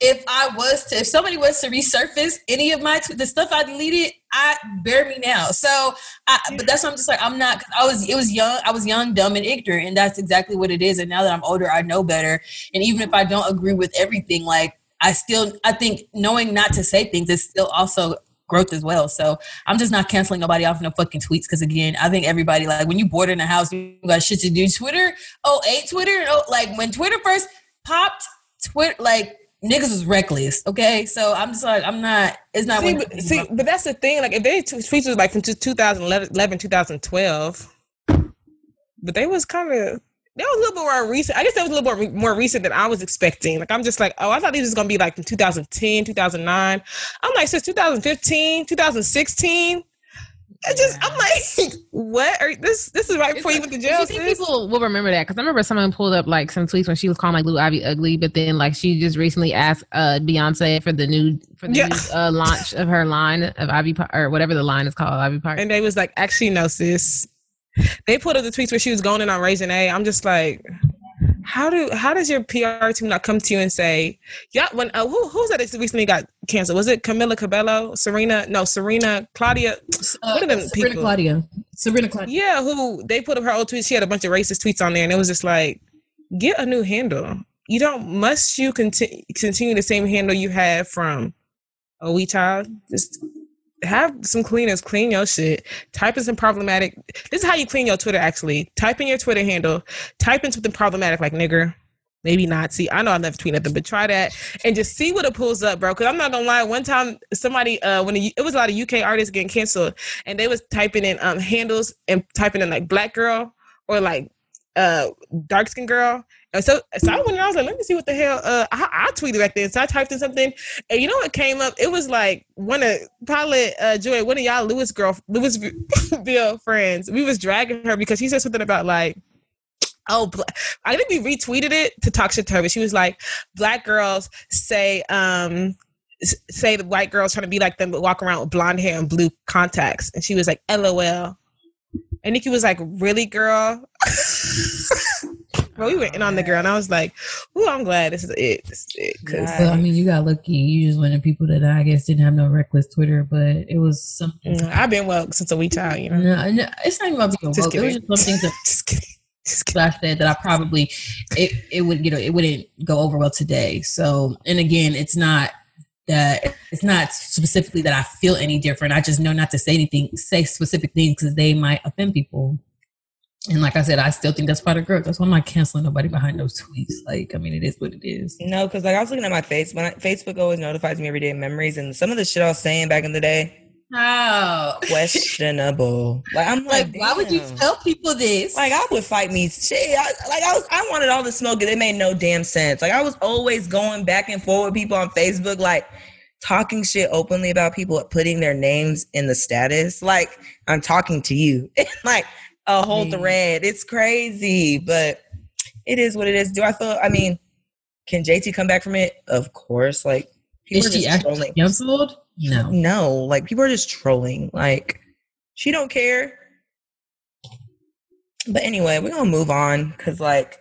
If I was to, if somebody was to resurface any of my the stuff I deleted, I bear me now. So, I, but that's what I'm just like. I'm not. 'cause I was. It was young. I was young, dumb, and ignorant, and that's exactly what it is. And now that I'm older, I know better. And even if I don't agree with everything, like I still, I think knowing not to say things is still also growth as well. So I'm just not canceling nobody off no fucking tweets because again, I think everybody like when you bored in a house, you got shit to do. Twitter, oh eight Twitter, oh like when Twitter first popped, Twitter like niggas was reckless. Okay, so I'm just like I'm not. It's not. see, but, see, but that's the thing. Like if they tweets was like from 2011, 2012, but they was kind of they was a little bit more recent. I guess that was a little bit more, more recent than I was expecting. Like I'm just like, oh, I thought these was gonna be like from 2010, 2009. I'm like since 2015, 2016. I just I'm like, what? Are, this this is right before you went to jail. you think sis? people will remember that? Because I remember someone pulled up like some tweets when she was calling like Blue Ivy ugly, but then like she just recently asked uh Beyonce for the new for the Yeah. new, uh, launch of her line of Ivy or whatever the line is called, Ivy Park. And they was like, actually, no, sis. They put up the tweets where she was going in on Raising A. I'm just like, how do how does your PR team not come to you and say, yeah, when uh, who who's that recently got canceled? Was it Camila Cabello, Serena? No, Serena, Claudia. uh, what are them Sabrina people? Claudia. Sabrina Klein. Yeah, who they put up her old tweets. She had a bunch of racist tweets on there, and it was just like, get a new handle. You don't must you continue continue the same handle you had from a wee child. Just have some cleaners clean your shit. Type in some problematic. This is how you clean your Twitter. Actually, type in your Twitter handle. Type in something problematic like nigger. Maybe Nazi. I know I've never tweeted them, but try that and just see what it pulls up, bro. Because I'm not gonna lie. One time, somebody uh, when it was a lot of UK artists getting canceled, and they was typing in um handles and typing in like black girl or like uh dark skin girl. And so, so I went and I was like, let me see what the hell. Uh, I, I tweeted back then. So I typed in something, and you know what came up? It was like one of probably uh Joy, one of y'all Lewis girl, Louisville friends. We was dragging her because she said something about like. Oh, I think we retweeted it to talk shit to her, but she was like, "Black girls say, um, say the white girls trying to be like them, but walk around with blonde hair and blue contacts." And she was like, "LOL." And Nikki was like, "Really, girl?" Well, we went in on the girl, and I was like, "Ooh, I'm glad this is it." This is it. Cause Well, I mean, you got lucky. You just one of the people that I guess didn't have no reckless Twitter, but it was something. mm, I've been woke since a wee child, you know. No, no, it's not even about being Just woke. It was just some things that Just kidding. Just kidding. that I said that I probably it it would you know it wouldn't go over well today. So and again, it's not that it's not specifically that I feel any different. I just know not to say anything, say specific things because they might offend people. And like I said, I still think that's part of growth. That's why I'm not canceling nobody behind those tweets. Like, I mean, it is what it is. No, because like I was looking at my face when I, Facebook always notifies me every day memories, and some of the shit I was saying back in the day How? questionable. like I'm like, Like, why would you tell people this? Like I would fight me. Shit, I, like I was, I wanted all the smoke. and It made no damn sense. Like I was always going back and forth with people on Facebook, like talking shit openly about people, putting their names in the status. Like I'm talking to you, like a whole thread. It's crazy, but it is what it is. Do I feel? I mean, can JT come back from it? Of course. Like Is are she just actually trolling. canceled? No. No, like people are just trolling. Like she don't care. But anyway, we're gonna move on because like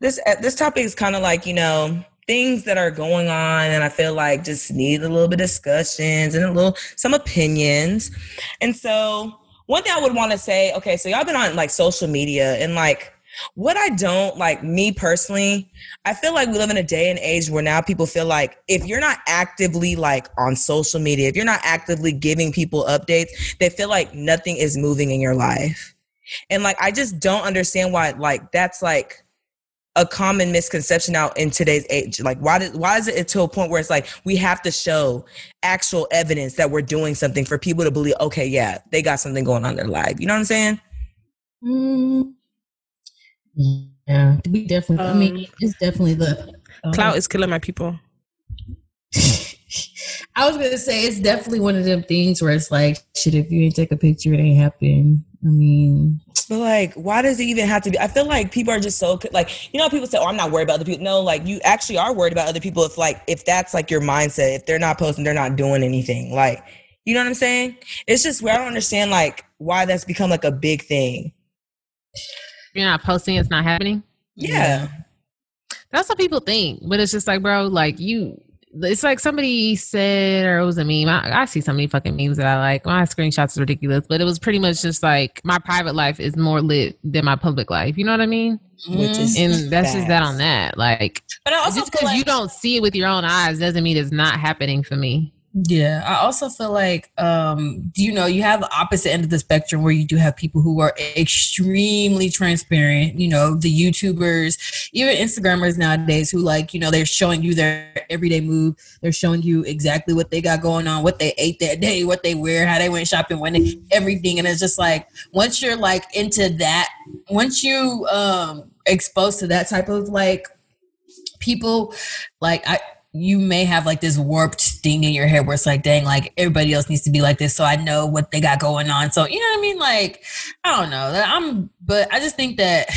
this uh, this topic is kind of like you know things that are going on, and I feel like just need a little bit of discussions and a little some opinions. And so one thing I would want to say, okay, so y'all been on like social media and like what I don't like me personally, I feel like we live in a day and age where now people feel like if you're not actively like on social media, if you're not actively giving people updates, they feel like nothing is moving in your life. And like I just don't understand why like that's like a common misconception out in today's age. Like why did why is it to a point where it's like we have to show actual evidence that we're doing something for people to believe, okay, yeah, they got something going on in their life. You know what I'm saying? Mm, yeah, we definitely. I mean, it's definitely the uh, Clout is killing my people. I was gonna say it's definitely one of them things where it's like, shit, if you ain't take a picture, it ain't happen. I mean, But like, why does it even have to be? I feel like people are just so like, you know, people say, "Oh, I'm not worried about other people." No, like you actually are worried about other people. If like, if that's like your mindset, if they're not posting, they're not doing anything. Like, you know what I'm saying? It's just where I don't understand like why that's become like a big thing. You're not posting, it's not happening. Yeah, That's what people think, but it's just like, bro, like you. It's like somebody said, or it was a meme. I, I see so many fucking memes that I like. My screenshots is ridiculous, but it was pretty much just like my private life is more lit than my public life. You know what I mean? which is And that's just that on that. Like, But I also just because like you don't see it with your own eyes doesn't mean it's not happening for me. Yeah. I also feel like, um, you know, you have the opposite end of the spectrum where you do have people who are extremely transparent. You know, the YouTubers, even Instagrammers nowadays, who like, you know, they're showing you their everyday move. They're showing you exactly what they got going on, what they ate that day, what they wear, how they went shopping, when they, everything. And it's just like once you're like into that, once you um exposed to that type of like people, like I you may have like this warped thing in your head where it's like, dang, like everybody else needs to be like this, so I know what they got going on. So you know what I mean? Like, I don't know. I'm, but I just think that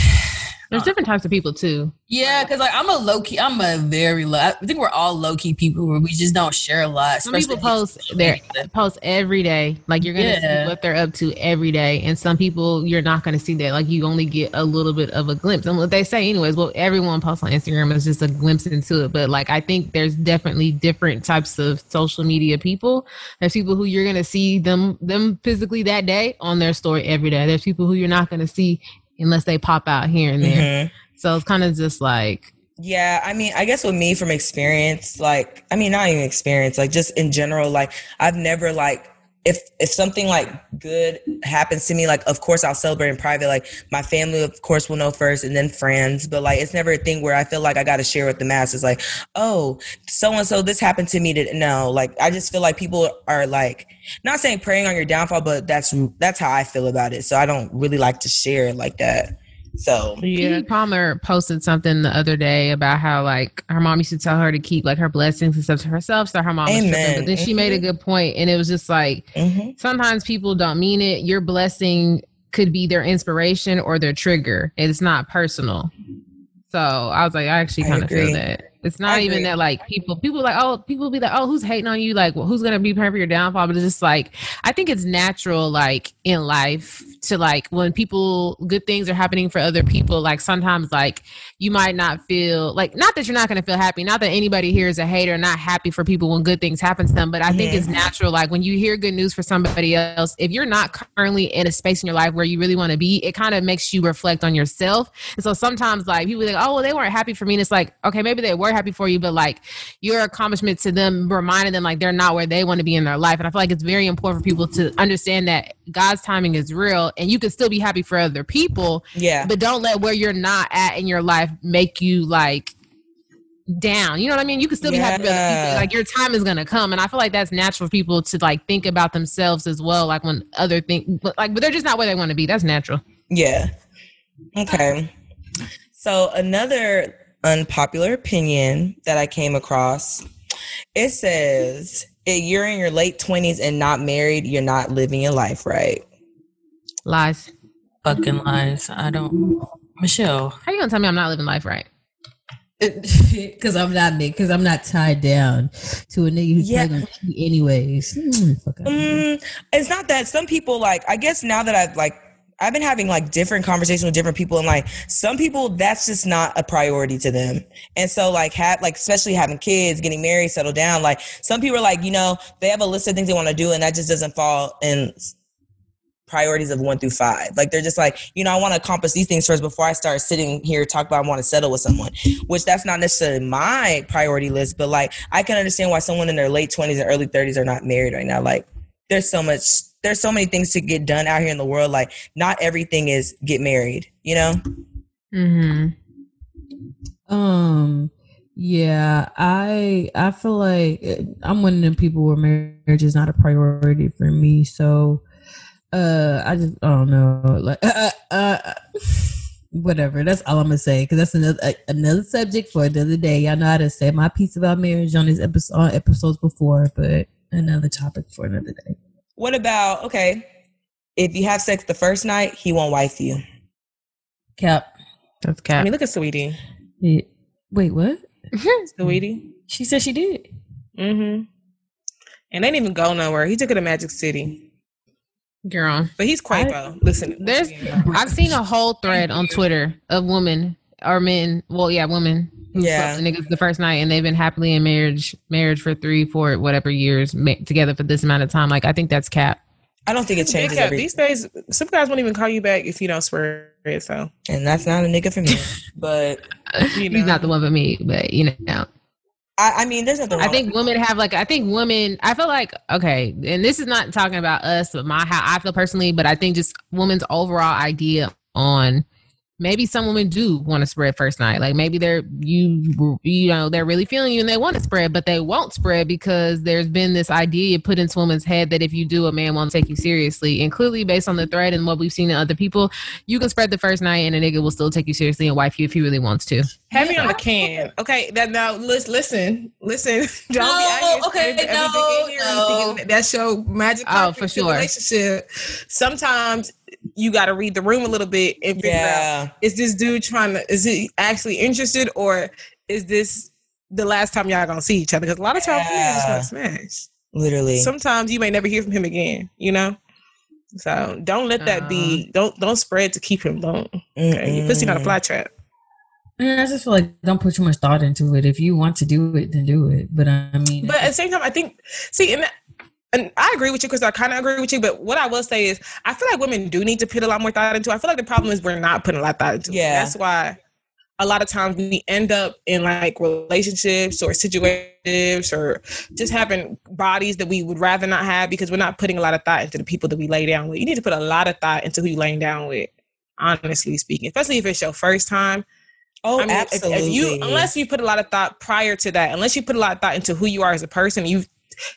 There's uh, different types of people too. Yeah, because like I'm a low key, I'm a very low. I think we're all low key people where we just don't share a lot. Some people post their post every day. Like you're gonna Yeah. see what they're up to every day, and some people you're not gonna see that. Like you only get a little bit of a glimpse. And what they say, anyways, well, everyone posts on Instagram is just a glimpse into it. But like I think there's definitely different types of social media people. There's people who you're gonna see them them physically that day on their story every day. There's people who you're not gonna see unless they pop out here and there. Mhm. So it's kind of just like Yeah, I mean, I guess with me from experience, like, I mean, not even experience, like, just in general, like, I've never like, if if something like good happens to me, like, of course I'll celebrate in private. Like, my family, of course, will know first, and then friends. But like, it's never a thing where I feel like I got to share with the masses. Like, oh, so and so, this happened to me. To no, like, I just feel like people are like, not saying preying on your downfall, but that's that's how I feel about it. So I don't really like to share like that. So Keke Palmer posted something the other day about how like her mom used to tell her to keep like her blessings and stuff to herself. So her mom was tripping. But then she made a good point, and it was just like mhm. sometimes people don't mean it. Your blessing could be their inspiration or their trigger. It's not personal. So I was like, I actually kind of feel that. It's not I even agree. that like people people like oh people be like oh who's hating on you like well, who's gonna be praying for your downfall but it's just like I think it's natural like in life to like when people good things are happening for other people like sometimes like you might not feel like not that you're not gonna feel happy not that anybody here is a hater not happy for people when good things happen to them but I think Mhm. it's natural like when you hear good news for somebody else if you're not currently in a space in your life where you really want to be it kind of makes you reflect on yourself and so sometimes like people like, oh, well, they weren't happy for me. And it's like, okay, maybe they were happy for you, but like your accomplishment to them reminding them like they're not where they want to be in their life. And I feel like it's very important for people to understand that God's timing is real and you can still be happy for other people, yeah. but don't let where you're not at in your life make you like down. You know what I mean? You can still be happy for other people. Like your time is gonna come. And I feel like that's natural for people to like think about themselves as well. Like when other things but like but they're just not where they want to be. That's natural. Yeah. Okay. So another unpopular opinion that I came across, it says if you're in your late twenties and not married, you're not living your life right. Lies. fucking lies. I don't. Michelle, How you gonna tell me I'm not living life right? Because I'm not because I'm not tied down to a nigga who's Yeah. probably gonna cheat anyways. Mm, fuck out of here. Mm, it's not that some people like. I guess now that I've like. I've been having like different conversations with different people, and like some people, that's just not a priority to them. And so, like, have like especially having kids, getting married, settle down. Like some people are like, you know, they have a list of things they want to do, and that just doesn't fall in priorities of one through five. Like they're just like, you know, I want to accomplish these things first before I start sitting here talk about I want to settle with someone. Which that's not necessarily my priority list, but like I can understand why someone in their late twenties and early thirties are not married right now. Like there's so much there's so many things to get done out here in the world. Like not everything is get married, you know? Mm-hmm. Um, yeah, I I feel like uh, I'm one of them people where marriage is not a priority for me. So, uh, I just I don't know, like, uh, uh, whatever. That's all I'm gonna say because that's another uh, another subject for another day. Y'all know how to say my piece about marriage on this episode episodes before, but another topic for another day. What about okay, if you have sex the first night, he won't wife you. Cap. That's cap. I mean, look at Saweetie. Yeah. Wait, what? Saweetie. She said she did. Mm-hmm. And they didn't even go nowhere. He took her to Magic City. Girl. But he's Quavo. Listen, There's I've seen a whole thread on Twitter of women or men, well, yeah, women Yeah. niggas the first night and they've been happily in marriage, marriage for three, four, whatever years ma- together for this amount of time. Like I think that's cap. I don't think it Big changes cap. These days, some guys won't even call you back if you don't swear it. So, and that's not a nigga for me. But you know. He's not the one for me, but you know. I, I mean there's nothing I think women have like I think women I feel like okay, and this is not talking about us, but my how I feel personally, but I think just women's overall idea on maybe some women do want to spread first night. Like maybe they're you you know they're really feeling you and they want to spread, but they won't spread because there's been this idea put into women's head that if you do, a man won't take you seriously. And clearly, based on the thread and what we've seen in other people, you can spread the first night and a nigga will still take you seriously and wife you if he really wants to. Heavy on the can. Okay, that now listen, listen, listen. Don't No, be out okay, no, no. that That's your magic Oh, for sure. relationship. Sometimes you got to read the room a little bit and figure out is this dude trying to is he actually interested or is this the last time y'all gonna see each other? Because a lot of times we just want to smash. Literally. Sometimes you may never hear from him again. You know. So don't let that be. Uh-huh. Don't don't spread to keep him alone. Okay, your pussy not a fly trap. And I just feel like don't put too much thought into it. If you want to do it, then do it. But I mean, But at the same time, I think see, and, and I agree with you because I kind of agree with you. But what I will say is, I feel like women do need to put a lot more thought into. it. I feel like the problem is we're not putting a lot of thought into. it. Yeah. that's why a lot of times we end up in like relationships or situations or just having bodies that we would rather not have because we're not putting a lot of thought into the people that we lay down with. You need to put a lot of thought into who you laying down with. Honestly speaking, especially if it's your first time, oh, I mean, if- absolutely. If, you unless you put a lot of thought prior to that, unless you put a lot of thought into who you are as a person, you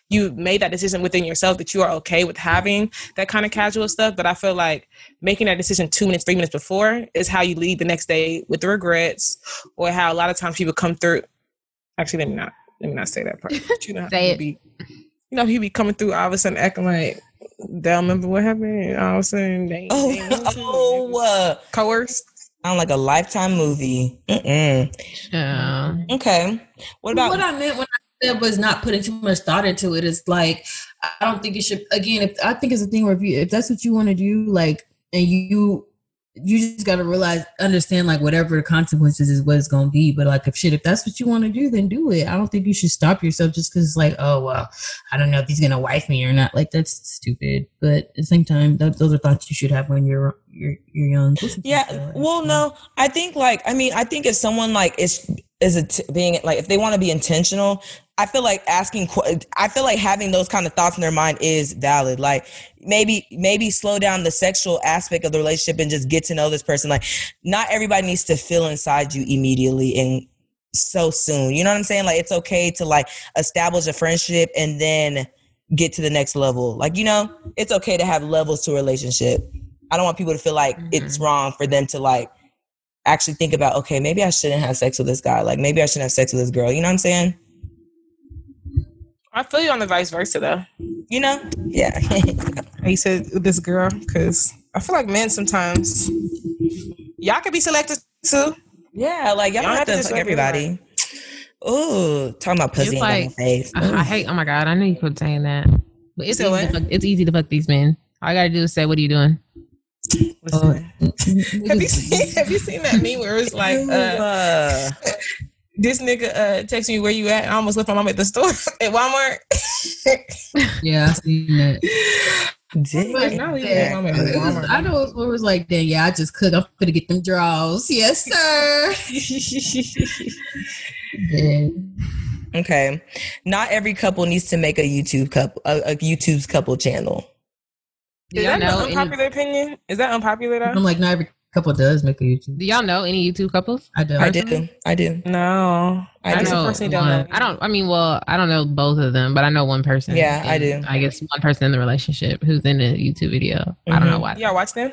you made that decision within yourself that you are okay with having that kind of casual stuff. But I feel like making that decision two minutes, three minutes before is how you leave the next day with the regrets, or how a lot of times people come through. Actually, let me not let me not say that part. But you know, how Say people be, you know, he be coming through all of a sudden acting like they don't remember what happened. All of a sudden, they, oh, they ain't know too. oh, uh, coerced. sound like a lifetime movie. Mm-mm. Yeah. Okay. What about what I meant when I said was not putting too much thought into it. it is like I don't think it should again if I think it's a thing where if you if that's what you want to do, like, and you you just got to realize, understand, like whatever the consequences is, what it's gonna be. But like, if shit, if that's what you want to do, then do it. I don't think you should stop yourself just because it's like, oh well, I don't know if he's gonna wife me or not. Like that's stupid. But at the same time, th- those are thoughts you should have when you're you're you're young. Yeah. Well, no, I think like I mean, I think if someone like is is it being like if they want to be intentional, I feel like asking. I feel like having those kind of thoughts in their mind is valid. Like maybe maybe slow down the sexual aspect of the relationship and just get to know this person. Like not everybody needs to feel inside you immediately and so soon. You know what I'm saying? Like it's okay to like establish a friendship and then get to the next level. Like you know, it's okay to have levels to a relationship. I don't want people to feel like it's mm-hmm. wrong for them to like actually think about, okay, maybe I shouldn't have sex with this guy. Like maybe I shouldn't have sex with this girl. You know what I'm saying? I feel you on the vice versa though. You know? Yeah. he said this girl because I feel like men sometimes y'all can be selective too. yeah, like y'all don't have to just fuck everybody. Ooh, talking about pussy It's ain't got no like- face. I, I hate. Oh my god, I knew you could saying that. But it's said easy, to fuck, it's easy to fuck these men. All I gotta do is say, "What are you doing?" Oh, Have you seen Have you seen that meme where it's like uh, Uh, this nigga uh texting me where you at? I almost left my mom at the store at Walmart. yeah, I seen that. dick. Like, no, you left my It was, I know it was, like, then yeah, I just cook. I'm gonna get them draws. Yes, sir. yeah. Okay. Not every couple needs to make a YouTube couple a, a YouTube's couple channel. Do Is y'all that know? an Any, unpopular opinion? Is that unpopular though? I'm like, not every couple does make a YouTube. do y'all know any YouTube couples? I do. I do. I do. No, I I, do. know personally don't. one. know. I don't. I mean, well, I don't know both of them, but I know one person. Yeah, I do. I guess one person in the relationship who's in a YouTube video. I don't know Mhm. why. Y'all watch them?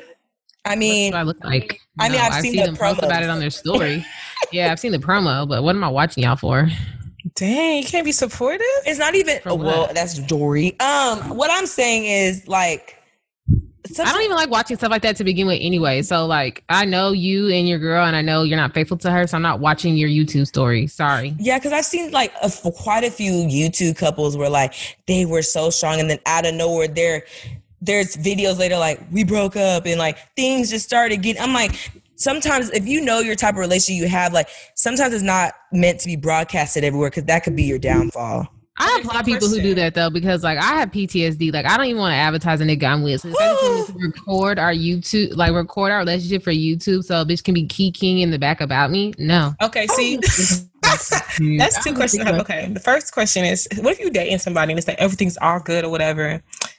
I What mean, do I look like? I mean, No, I've seen seen the them post promo. about it on their story. yeah, I've seen the promo, but what am I watching y'all for? Dang, you can't be supportive. it's not even For well, what? that's Dory. Um, what I'm saying is like I don't even like watching stuff like that to begin with anyway. So like I know you and your girl and I know you're not faithful to her, so I'm not watching your YouTube story. Sorry. Yeah, because I've seen like a, quite a few YouTube couples where like they were so strong, and then out of nowhere, there, there's videos later like we broke up, and like things just started getting. I'm like, sometimes if you know your type of relationship you have, like sometimes it's not meant to be broadcasted everywhere because that could be your downfall. I Here's applaud people who do that though because like I have PTSD. Like I don't even want to advertise a nigga I'm with. So the fact that to record our YouTube, like record our relationship for YouTube, so a bitch can be keyking in the back about me. No. Okay, see, that's two questions. I. Okay, the first question is, what if you dating somebody and it's like everything's all good or whatever,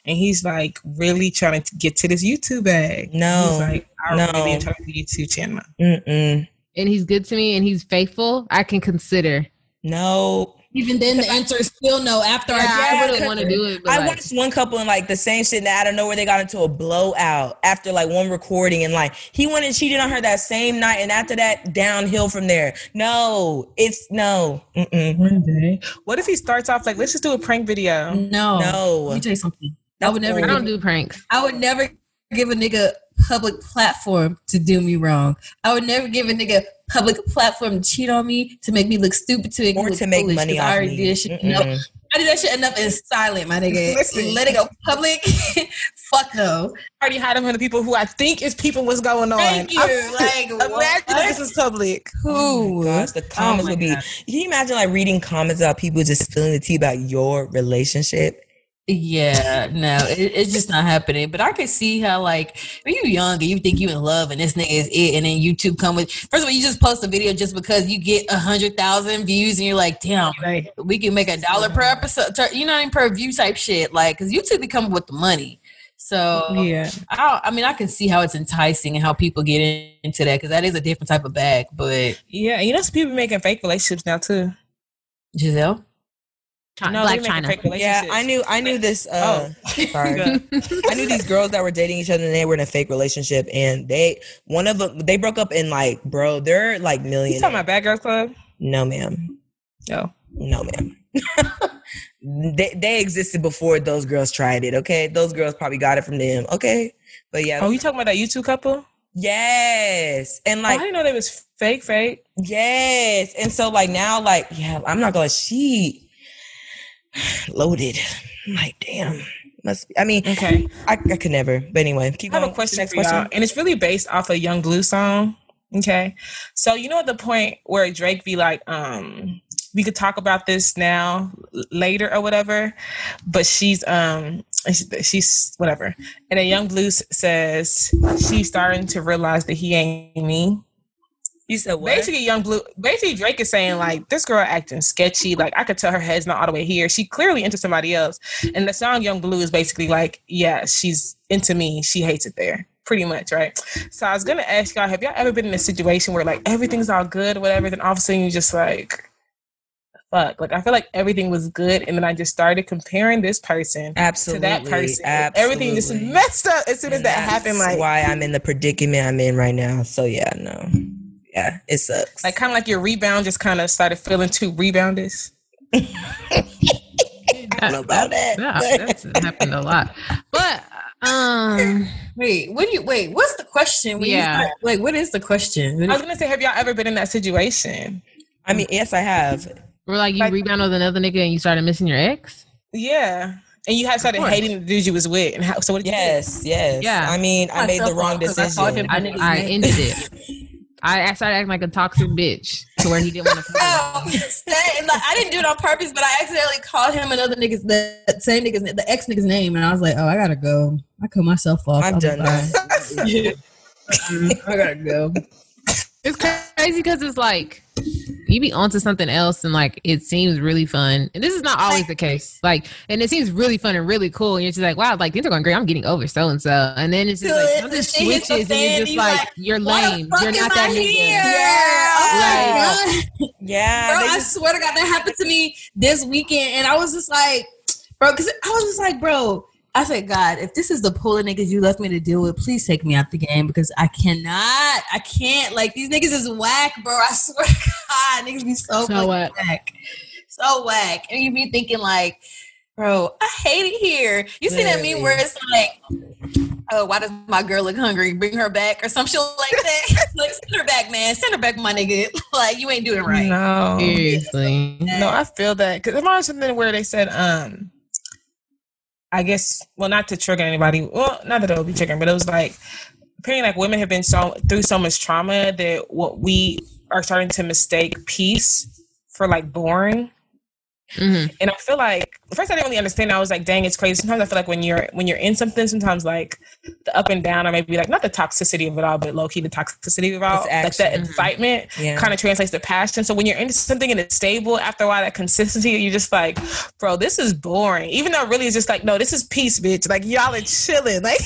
and he's like really trying to get to this YouTube bag? No. he's like, I No. really am trying to YouTube channel. Mm-mm. And he's good to me and he's faithful. I can consider. No. Even then the answer is still no after Yeah, I I Yeah, wouldn't 'cause want to do it. But I like, watched one couple and like the same shit, don't know where they got into a blowout after like one recording, and like he went and cheated on her that same night, and after that, downhill from there. No, it's no, Mm-mm. One day, what if he starts off like, let's just do a prank video? no. no. Let me tell you something. I would never I don't do pranks. I would never give a nigga public platform to do me wrong. I would never give a nigga public platform to cheat on me, to make me look stupid, to make me Or to make foolish, money 'cause I off already me. did shit. Mm-mm. No, I did that shit enough in silent, my nigga. Listen. Let it go public. Fuck no. I already hiding from the people who I think is people what's going on. Thank you. I'm- like, Imagine what? if this is public. Oh my gosh, the oh comments my would be. God. Can you imagine like reading comments about people just spilling the tea about your relationship? Yeah, no, it, it's just not happening. But I could see how, like, when you young and you think you in love and this nigga is it, and then YouTube come with. First of all, you just post a video just because you get a hundred thousand views, and you're like, damn, Right. we can make a dollar per episode. You know, I mean, per view type shit. Like, because YouTube be coming with the money. So Yeah. I, I mean, I can see how it's enticing and how people get in, into that because that is a different type of bag. But Yeah. You know, some people making fake relationships now too. Gizelle, Chi- No, Blac Chyna. Yeah. I knew. I knew this. Uh, Oh. sorry. I knew these girls that were dating each other and they were in a fake relationship, and they one of them they broke up in like, bro, they're like millions. You talking about Bad Girls Club? No, ma'am. No. No, ma'am. they they existed before those girls tried it. Okay, those girls probably got it from them. Okay, but yeah, Oh, you talking about that YouTube couple? yes, and Oh, like I didn't know they was fake, fake. yes, and so like now, like yeah, I'm not gonna she loaded. I'm like damn, must be. I mean, Okay. I, I could never. But anyway, keep I have going. a question Next for y'all, and it's really based off a Yung Bleu song. Okay, so you know at the point where Drake be like, um, we could talk about this now later or whatever, but she's um she's- she's whatever, and then Yung Bleu says she's starting to realize that he ain't me. You said what? Basically, Yung Bleu, basically Drake is saying like this girl acting sketchy. Like I could tell her head's not all the way here. She clearly into somebody else. And the song Yung Bleu is basically like, yeah, she's into me. She hates it there. Pretty much, right? So I was gonna ask y'all, have y'all ever been in a situation where like everything's all good whatever, then all of a sudden you just like fuck. Like I feel like everything was good and then I just started comparing this person Absolutely. to that person. Absolutely. Everything just messed up as soon as And that happened. Like that's why I'm in the predicament I'm in right now. So yeah, no, yeah, it sucks. like kind of like your rebound just kind of started feeling too reboundish. I don't know about that. Yeah, that's happened a lot. But um wait, what do you wait? What's the question? When Yeah. start- like, what is the question? I was gonna say, have y'all ever been in that situation? I mean, yes, I have. we're like you Like- rebound with another nigga and you started missing your ex? Yeah, and you had started hating the dude you was with, and how? So what did you? Yes, yes. Yeah. I mean, I made the wrong off 'cause I called decision. I, I ended it. I, I started acting like a toxic bitch to where he didn't want to that- like, I didn't do it on purpose, but I accidentally called him another nigga's the same nigga's the ex nigga's name, and I was like, oh, I gotta go. I cut myself off. I'm I'm done now. I gotta go. It's crazy because it's like you be onto something else and like it seems really fun. And this is not always the case. Like, and it seems really fun and really cool. And you're just like, wow, like things are going great. I'm getting over so and so. And then it's just like Good. something Shit the switches and you're just like, like, you're lame. You're not that I nigga. here? Oh my Yeah, bro, they I swear to God, that happened to me this weekend, and I was just like, bro, because I was just like, bro, I said, God, if this is the pool of niggas you left me to deal with, please take me out the game because I cannot, I can't. Like these niggas is whack, bro. I swear to God, niggas be so, So fucking whack, so whack, and you be thinking like, bro, I hate it here. You see that meme Literally. where it's like. Oh, why does my girl look hungry? Bring her back or some shit like that. like, send her back, man. Send her back, my nigga. like, you ain't doing right. No, Seriously. no, I feel that because there was something where they said, um, I guess, well, not to trigger anybody. Well, not that it would be triggering, but it was like apparently, like women have been so through so much trauma that what we are starting to mistake peace for like boring. Mhm. And I feel like first I didn't really understand. I was like, dang, it's crazy. Sometimes I feel like when you're when you're in something, sometimes like the up and down, or maybe like not the toxicity of it all, but low key the toxicity of it all, like that action. excitement Yeah. kind of translates to passion. So when you're into something and it's stable, after a while, that consistency, you're just like, bro, this is boring. Even though really it's just like, no, this is peace, bitch. Like y'all are chilling. Like,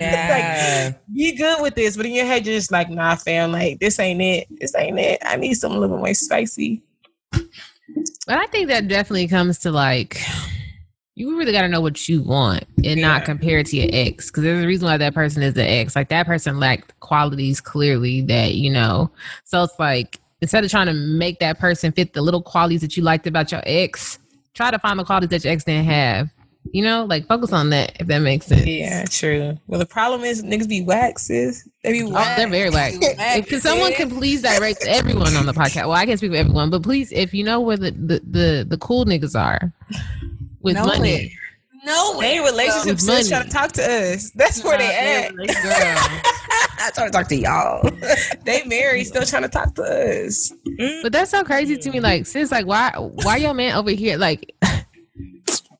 Yeah. like be good with this. But in your head, you're just like, nah, fam, like this ain't it. This ain't it. I need something a little bit more spicy. But I think that definitely comes to like you really got to know what you want and not compare it to your ex because there's a reason why that person is the ex. Like that person lacked qualities clearly that you know. So it's like instead of trying to make that person fit the little qualities that you liked about your ex, try to find the qualities that your ex didn't have You know, like focus on that if that makes sense. Yeah, true. Well, the problem is niggas be waxes. They be Oh, they're very whack. If someone can please direct everyone on the podcast. Well, I can't speak for everyone, but please, if you know where the the the, the cool niggas are with Know money, No, They relationships still trying to talk to us. That's where they at. I trying to talk to y'all. They married, still trying to talk to us. But that's so crazy to me. Mm-hmm. Like, sis, like, why, why your man over here? Like,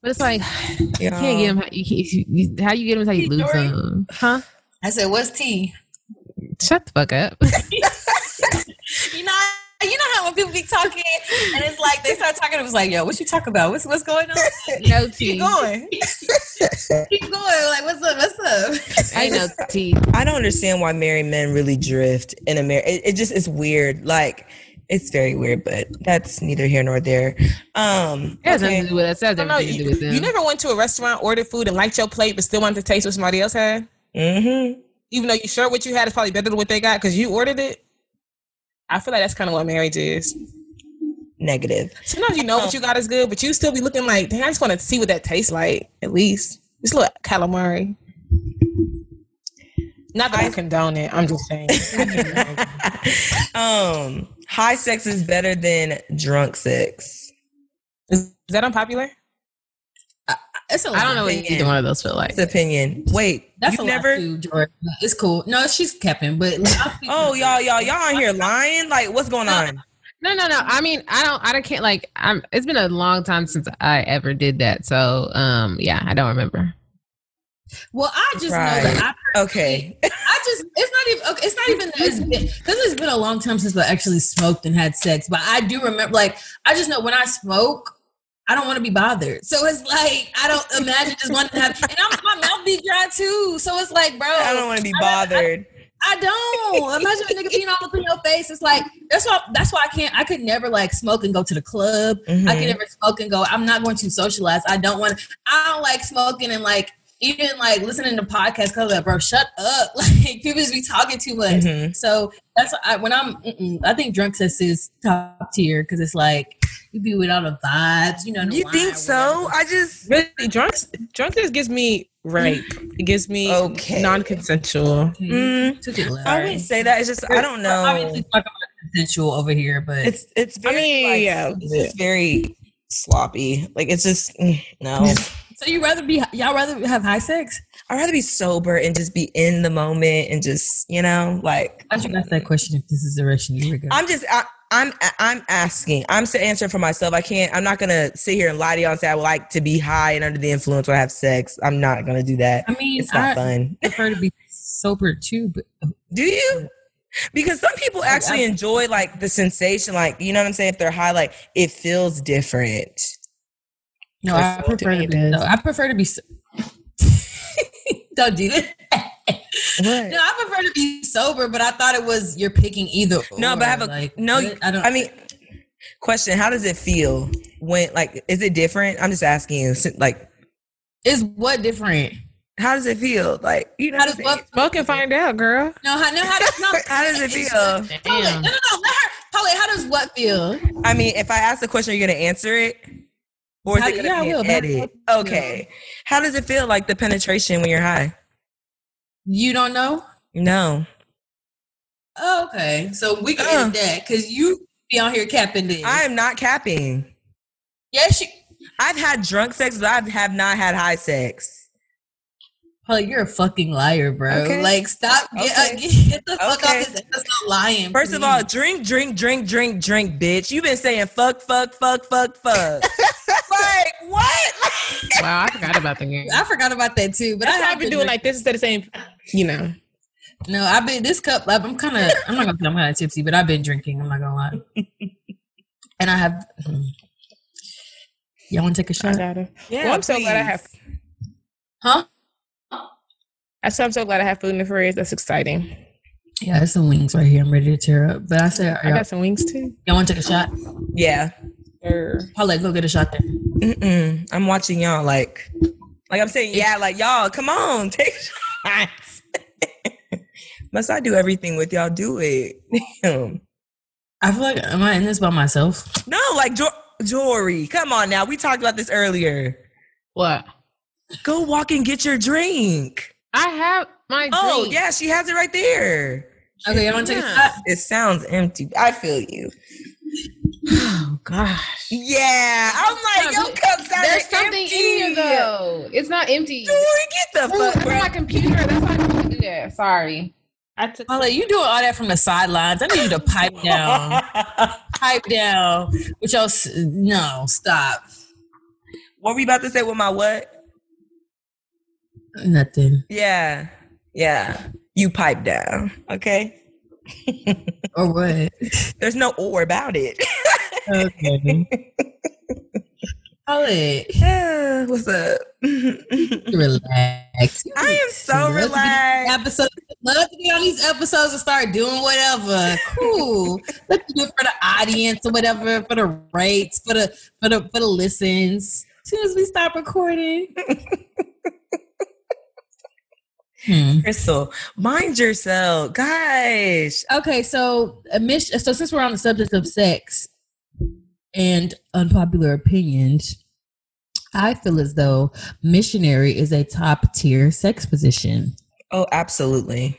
but it's like you can't get him. How you, you, how you get him? is How you lose Story. him? Huh? I said, "What's tea?" Shut the fuck up. You know, you know how when people be talking and it's like they start talking, it was like, "Yo, what you talk about? What's what's going on?" no tea. Keep going. Keep going. Like, what's up? What's up? Ain't no tea. I don't understand why married men really drift in America. It, it just is weird. Like it's very weird, but that's neither here nor there. Um, It has okay. nothing to do with us. It has I know. to do You, with them. you never went to a restaurant, ordered food, and liked your plate, but still wanted to taste what somebody else had? Mm-hmm. Even though you sure what you had is probably better than what they got because you ordered it? I feel like that's kind of what marriage is. Negative. Sometimes you know what you got is good, but you still be looking like, dang, I just want to see what that tastes like, at least. Just a little calamari. Not that I, condone it. I'm just saying. um, high sex is better than drunk sex. Is, is that unpopular? It's a I don't know what Opinion. either one of those feel like. It's opinion. Wait, That's a never. lot too, Jordan. It's cool. No, she's capping, but like, I think- Oh, y'all, y'all, y'all on here lying? Like, what's going on? No, no, no. I mean, I don't. I don't can't like. I'm. It's been a long time since I ever did that. So, um, yeah, I don't remember. Well, I just Right. know that I Okay. I just it's not even okay, it's not even that it's been because it's been a long time since I actually smoked and had sex. But I do remember like I just know when I smoke, I don't want to be bothered. So it's like I don't imagine just wanting to have and I'm, my mouth be dry too. So it's like, bro, I don't want to be bothered. I don't. Imagine a nigga being all up in your face. It's like that's why that's why I can't I could never like smoke and go to the club. I Mhm. can never smoke and go. I'm not going to socialize. I don't want. I don't like smoking and like even like listening to podcasts. Cause like, bro, shut up. Like people just be talking too much. Mhm. So that's why I, when I'm. I think drunk sex is top tier because it's like you be with all the vibes. You know. You think so? I just. Really, drunk, drunkenness gives me rape. It gives me Okay. non-consensual. Mm, Took it left. I wouldn't say that. It's just I don't know. Obviously, talking about consensual over here, but It's it's I very mean, like, yeah. it's just very sloppy. Like it's just mm, no. so you rather be y'all rather have high sex? I'd rather be sober and just be in the moment and just you know like I should ask that question if this is the direction you would go. I'm just I, I'm I'm asking. I'm answering for myself. I can't. I'm not gonna sit here and lie to y'all and say I would like to be high and under the influence when I have sex. I'm not gonna do that. I mean, It's not I fun. prefer to be sober too, but Do you? Because some people actually enjoy like the sensation, like you know what I'm saying. If they're high, like it feels different. No, I Personal prefer to opinion be. is- No, I prefer to be. so- Don't do that. What? No, I prefer to be sober, but I thought it was you're picking either. No, but I have a like, no. what? I don't. I mean, question: How does it feel when like is it different? I'm just asking you. Like, is what different? how does it feel? Like, you know, How does what? Smoke and find out, girl. No, how, no, how does no? How does it feel? Paulette, no, no, no. Let her. Paulette, how does what feel? I mean, if I ask the question, are you gonna answer it, or is How- it gonna yeah, be an edit? Okay. How does it feel like the penetration when you're high? You don't know? No. Oh, okay, so we can Uh. end that because you be on here capping this. I am not capping. yes, you. I've had drunk sex, but I have not had high sex. Paulette, you're a fucking liar, bro. Okay. Like, stop. Get, Okay. uh, get the fuck Okay. off this episode lying. First of all, drink, drink, drink, drink, drink, bitch. You've been saying fuck, fuck, fuck, fuck, fuck. like what? Wow, I forgot about the game. I forgot about that too. But That's I have I've been doing like this instead of saying, you know. no. I've been this cup. like, I'm kind of. I'm not gonna say I'm kind of tipsy, but I've been drinking. I'm not gonna lie. and I have. hmm. Y'all want to take a shot? gotta. Yeah, well, I'm so glad I have. Huh? I said I'm so glad I have food in the fridge. That's exciting. Yeah, there's some wings right here. I'm ready to tear up. But I said, I got some wings too. y'all want to take a shot? Yeah. Sure. Paulette, go get a shot there. Mm-mm. I'm watching y'all like, like I'm saying, yeah, like y'all, come on, take shots. Must I do everything with y'all? Do it. Damn. I feel like am I in this by myself? No, like jo- Jory, come on now. We talked about this earlier. What? Go walk and get your drink. I have my Oh, drink. yeah, she has it right there. Okay, you want to take a Yeah. shot? It sounds empty. I feel you. Oh gosh. Yeah, I'm like, No, your cup sounded There's something empty. in here though. It's not empty. Dude, get the fuck it's on my computer. That's why I couldn't do that. Sorry. I took Paula, you doing all that from the sidelines. I need you to pipe down. pipe down. With your s- no, stop. what were you about to say with my what? Nothing. Yeah, yeah. You pipe down, okay? Or what? There's no or about it. Okay. Paula, Yeah, What's up? relax. I am so Love to be- relaxed. Episode, love to be on these episodes and start doing whatever. Cool. Let's do it for the audience or whatever, for the rates, for the for the for the listens. As soon as we stop recording. Hmm. Crystal, mind yourself, gosh. Okay, so a mis- so since we're on the subject of sex and unpopular opinions, I feel as though missionary is a top tier sex position. Oh, absolutely.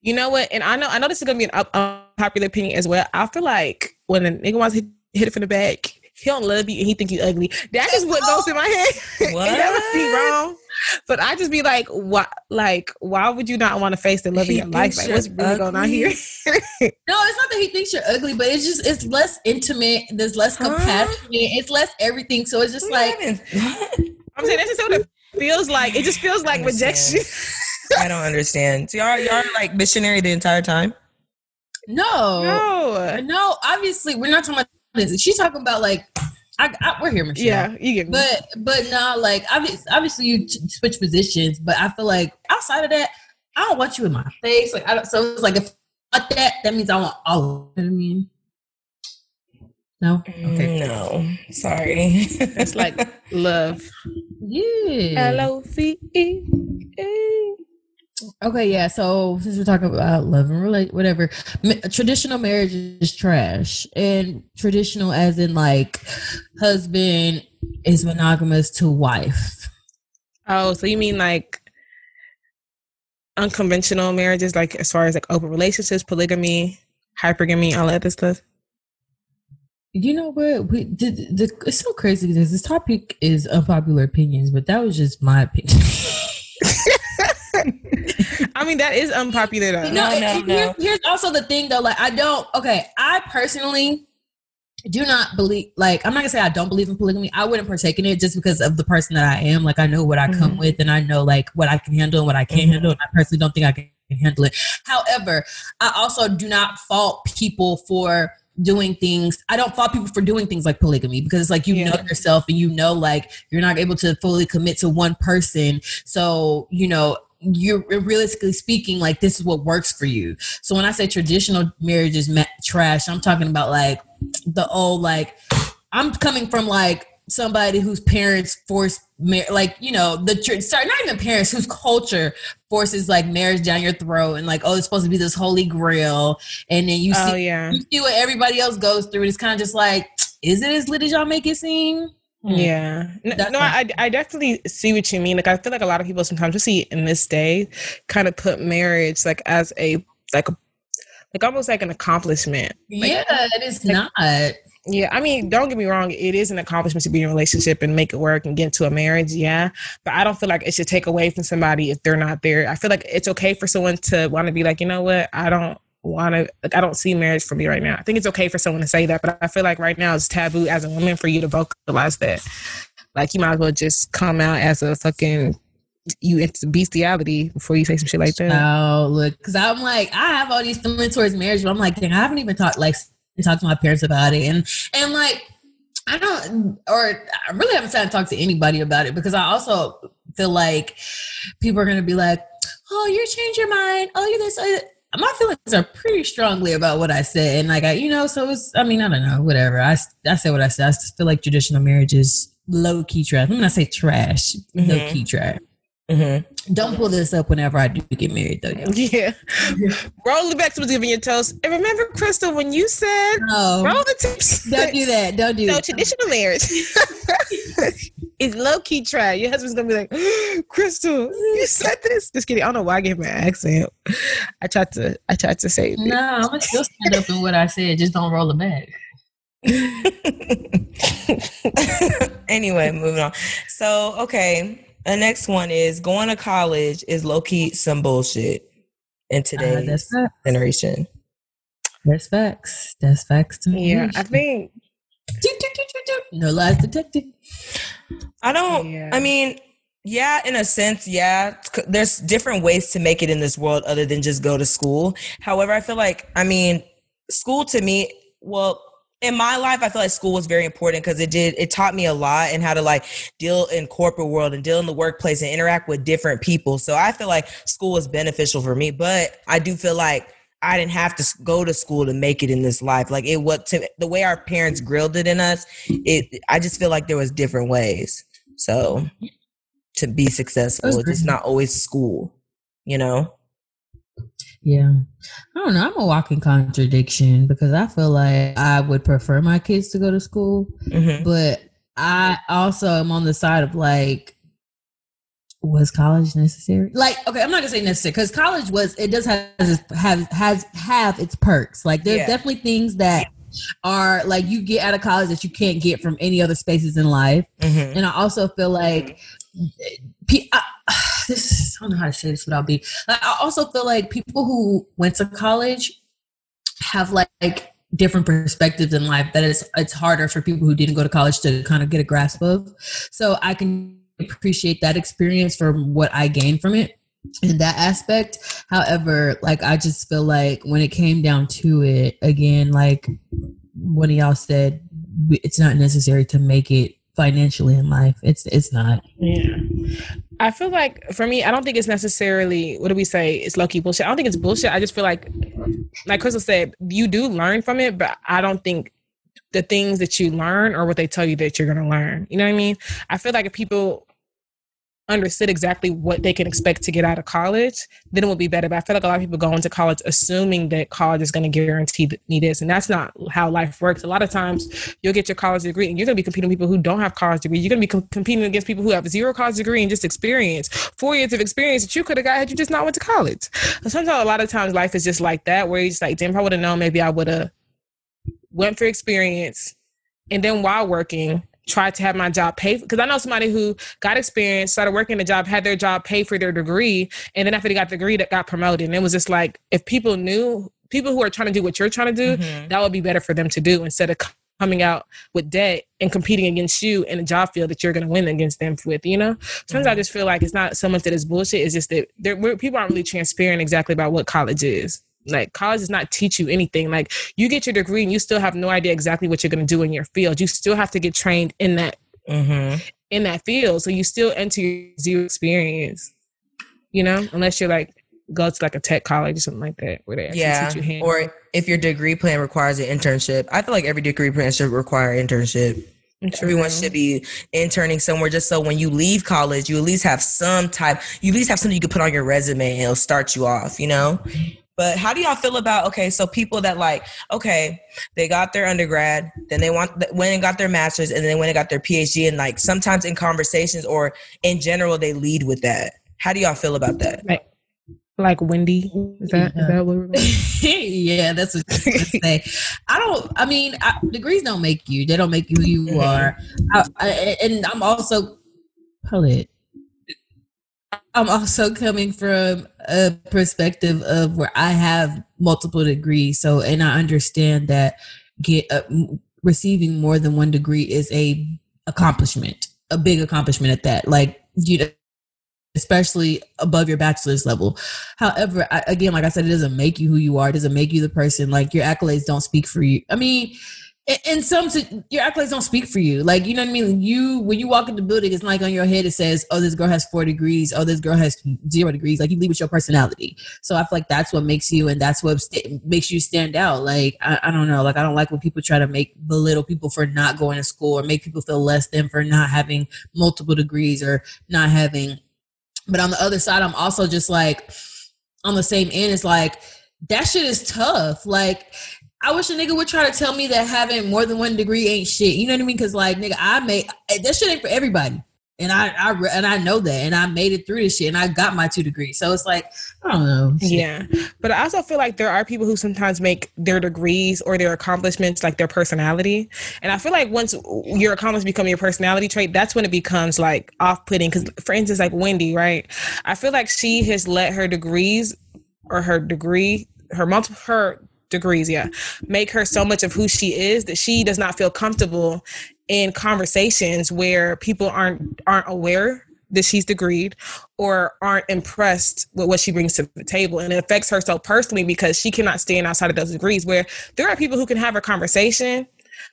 You know what? And I know I know this is gonna be an unpopular opinion as well. I feel like when a nigga wants to hit, hit it from the back, he don't love you and he think you ugly. That is what goes in my head. and that would be What? wrong. But I just be like, why? Like, why would you not want to face the love He of your life? Like, what's really going on here? No, it's not that he thinks you're ugly, but it's just it's less intimate. There's less Huh? compassion. It's less everything. So it's just like I I'm saying that's just what it feels like. It just feels like Understand. rejection. I don't understand. So y'all, y'all like missionary the entire time. no, no. no. Obviously, we're not talking about this. She's talking about like I, I we're here, Michelle. Yeah, you get me. But but no, like obviously, obviously you switch positions, but I feel like outside of that, I don't want you in my face. Like I don't. So it's like if I that, that means I want all. Of it. You know I mean, no. Okay. No, sorry. It's like love. Yeah. L O V E. Okay, yeah. So since we're talking about love and relate, whatever, ma- traditional marriage is trash, and traditional as in like husband is monogamous to wife. Oh, so you mean like unconventional marriages, like as far as like open relationships, polygamy, hypergamy, all that other stuff? You know what? We did. The, it's so crazy because this topic is unpopular opinions, but that was just my opinion. I mean, that is unpopular though. No, and- no, and no. Here's, here's also the thing though. Like, I don't. Okay, I personally do not believe. Like, I'm not gonna say I don't believe in polygamy. I wouldn't partake in it just because of the person that I am. Like, I know what I come Mhm. with, and I know like what I can handle and what I can't Mhm. handle. And I personally don't think I can handle it. However, I also do not fault people for doing things i don't fault people for doing things like polygamy because it's like you Yeah. know yourself and you know like you're not able to fully commit to one person so you know you're realistically speaking like this is what works for you. So when i say traditional marriage is ma- trash i'm talking about like the old like i'm coming from like somebody whose parents force mar- like you know the tr- sorry not even parents whose culture forces like marriage down your throat and like oh it's supposed to be this holy grail. And then you Oh see yeah, you see what everybody else goes through and it's kind of just like is it as lit as y'all make it seem Mm. yeah. No, no I, I definitely see what you mean. Like, I feel like a lot of people sometimes, just see in this day, kind of put marriage like as a like a like almost like an accomplishment. Like, yeah it is like- not Yeah, I mean, don't get me wrong. It is an accomplishment to be in a relationship and make it work and get into a marriage. Yeah, but I don't feel like it should take away from somebody if they're not there. I feel like it's okay for someone to want to be like, you know what, I don't want to. I don't see marriage for me right now. I think it's okay for someone to say that, but I feel like right now it's taboo as a woman for you to vocalize that. Like, you might as well just come out as a fucking you into bestiality before you say some shit like that. Oh, look, because I'm like, I have all these feelings towards marriage, but I'm like, dang, I haven't even talked like talked to my parents about it, and and like, I don't, or I really haven't sat and talked to anybody about it because I also feel like people are gonna be like, oh, you changed your mind, oh, you're this. Oh, my feelings are pretty strongly about what I said, and like I, you know, so it's. I mean, I don't know, whatever. I I say what I said. I just feel like traditional marriage is low key trash. I'm gonna say trash, low Mhm. key trash. Mm-hmm. Don't pull this up whenever I do get married, though. y'all. Yeah. roll the back to giving your toast. And remember, Crystal, when you said No, roll the tips. don't do that. Don't do No that. traditional marriage. it's low key try. Your husband's gonna be like, Crystal, you said this. Just kidding. I don't know why I gave my accent. I tried to. I tried to say. No, I'm gonna still stand up in what I said. Just don't roll it back. anyway, moving on. So, okay, the next one is going to college is low key some bullshit in Uh, today's that's generation. That's facts. That's facts to me. Yeah, I think. No lies detected. I don't. Yeah. I mean, yeah, in a sense, yeah. There's different ways to make it in this world other than just go to school. However, I feel like, I mean, school to me, well, in my life, I feel like school was very important because it did it taught me a lot and how to like deal in corporate world and deal in the workplace and interact with different people. So I feel like school was beneficial for me, but I do feel like I didn't have to go to school to make it in this life. Like it what to the way our parents grilled it in us. It I just feel like there was different ways. So to be successful, it's not always school. You know. Yeah. I don't know. I'm a walking contradiction because I feel like I would prefer my kids to go to school, hmm but I also am on the side of like, was college necessary? Like, okay, I'm not gonna say necessary because college was it does have have has have its perks. Like, there's Yeah. definitely things that are like you get out of college that you can't get from any other spaces in life. hmm And I also feel like pe- I, this is, I don't know how to say this without being. like, I also feel like people who went to college have like, like different perspectives in life that it's it's harder for people who didn't go to college to kind of get a grasp of. So I can appreciate that experience for what I gained from it in that aspect. However, like I just feel like when it came down to it, again, like one of y'all said, it's not necessary to make it financially in life. It's it's not. Yeah. I feel like for me, I don't think it's necessarily what do we say? It's low key bullshit. I don't think it's bullshit. I just feel like, like Crystal said, you do learn from it, but I don't think the things that you learn or what they tell you that you're gonna learn. You know what I mean? I feel like if people understood exactly what they can expect to get out of college, then it would be better. But I feel like a lot of people go into college assuming that college is going to guarantee me this, and that's not how life works. A lot of times, you'll get your college degree, and you're going to be competing with people who don't have college degree. You're going to be com- competing against people who have zero college degree and just experience, four years of experience that you could have got had you just not went to college. And sometimes, a lot of times, life is just like that, where you're just like, damn, I would have known, maybe I would have went for experience, and then while working tried to have my job paid because I know somebody who got experience, started working a job, had their job pay for their degree, and then after they got the degree, that got promoted. And it was just like if people knew people who are trying to do what you're trying to do, Mhm. that would be better for them to do instead of coming out with debt and competing against you in a job field that you're going to win against them with. You know, sometimes I just feel like it's not so much that it's bullshit; it's just that there, people aren't really transparent exactly about what college is. Like college does not teach you anything. Like you get your degree and you still have no idea exactly what you're going to do in your field. You still have to get trained in that hmm in that field. So you still enter your zero experience. You know, unless you're like go to like a tech college or something like that where they Yeah. teach you hands. Or if your degree plan requires an internship, I feel like every degree plan should require an internship. Everyone should be interning somewhere just so when you leave college, you at least have some type, you at least have something you can put on your resume and it'll start you off, you know? But how do y'all feel about okay? So people that like okay, they got their undergrad, then they want went and got their masters, and then went and got their PhD, and like sometimes in conversations or in general they lead with that. How do y'all feel about that? like like Wendy. Is that is that what we're going? yeah, that's what I was gonna say. I don't. I mean, I, degrees don't make you. They don't make you who you are. I, I, and I'm also pull it. I'm also coming from a perspective of where I have multiple degrees. So, and I understand that get uh, receiving more than one degree is a accomplishment, a big accomplishment at that. Like you know, especially above your bachelor's level. However, I, again, like I said, it doesn't make you who you are. It doesn't make you the person. Like your accolades don't speak for you. I mean, in some, your accolades don't speak for you. Like, you know what I mean? You, when you walk in the building, it's like on your head, it says, oh, this girl has four degrees. Oh, this girl has zero degrees. Like you leave with your personality. So I feel like that's what makes you, and that's what st- makes you stand out. Like, I, I don't know. Like, I don't like when people try to make belittle people for not going to school or make people feel less than for not having multiple degrees or not having but on the other side, I'm also just like on the same end, it's like that shit is tough. Like, I wish a nigga would try to tell me that having more than one degree ain't shit. You know what I mean? Because like, nigga, I made eh, that shit ain't for everybody, and I, I and I know that, and I made it through this shit, and I got my two degrees. So it's like, I don't know. Shit. Yeah. But I also feel like there are people who sometimes make their degrees or their accomplishments like their personality. And I feel like once your accomplishments become your personality trait, that's when it becomes like off putting. Because, for instance, like Wendy, right? I feel like she has let her degrees or her degree, her multiple, her degrees, yeah, make her so much of who she is that she does not feel comfortable in conversations where people aren't aren't aware that she's degreed or aren't impressed with what she brings to the table. And it affects her so personally because she cannot stand outside of those degrees where there are people who can have a conversation.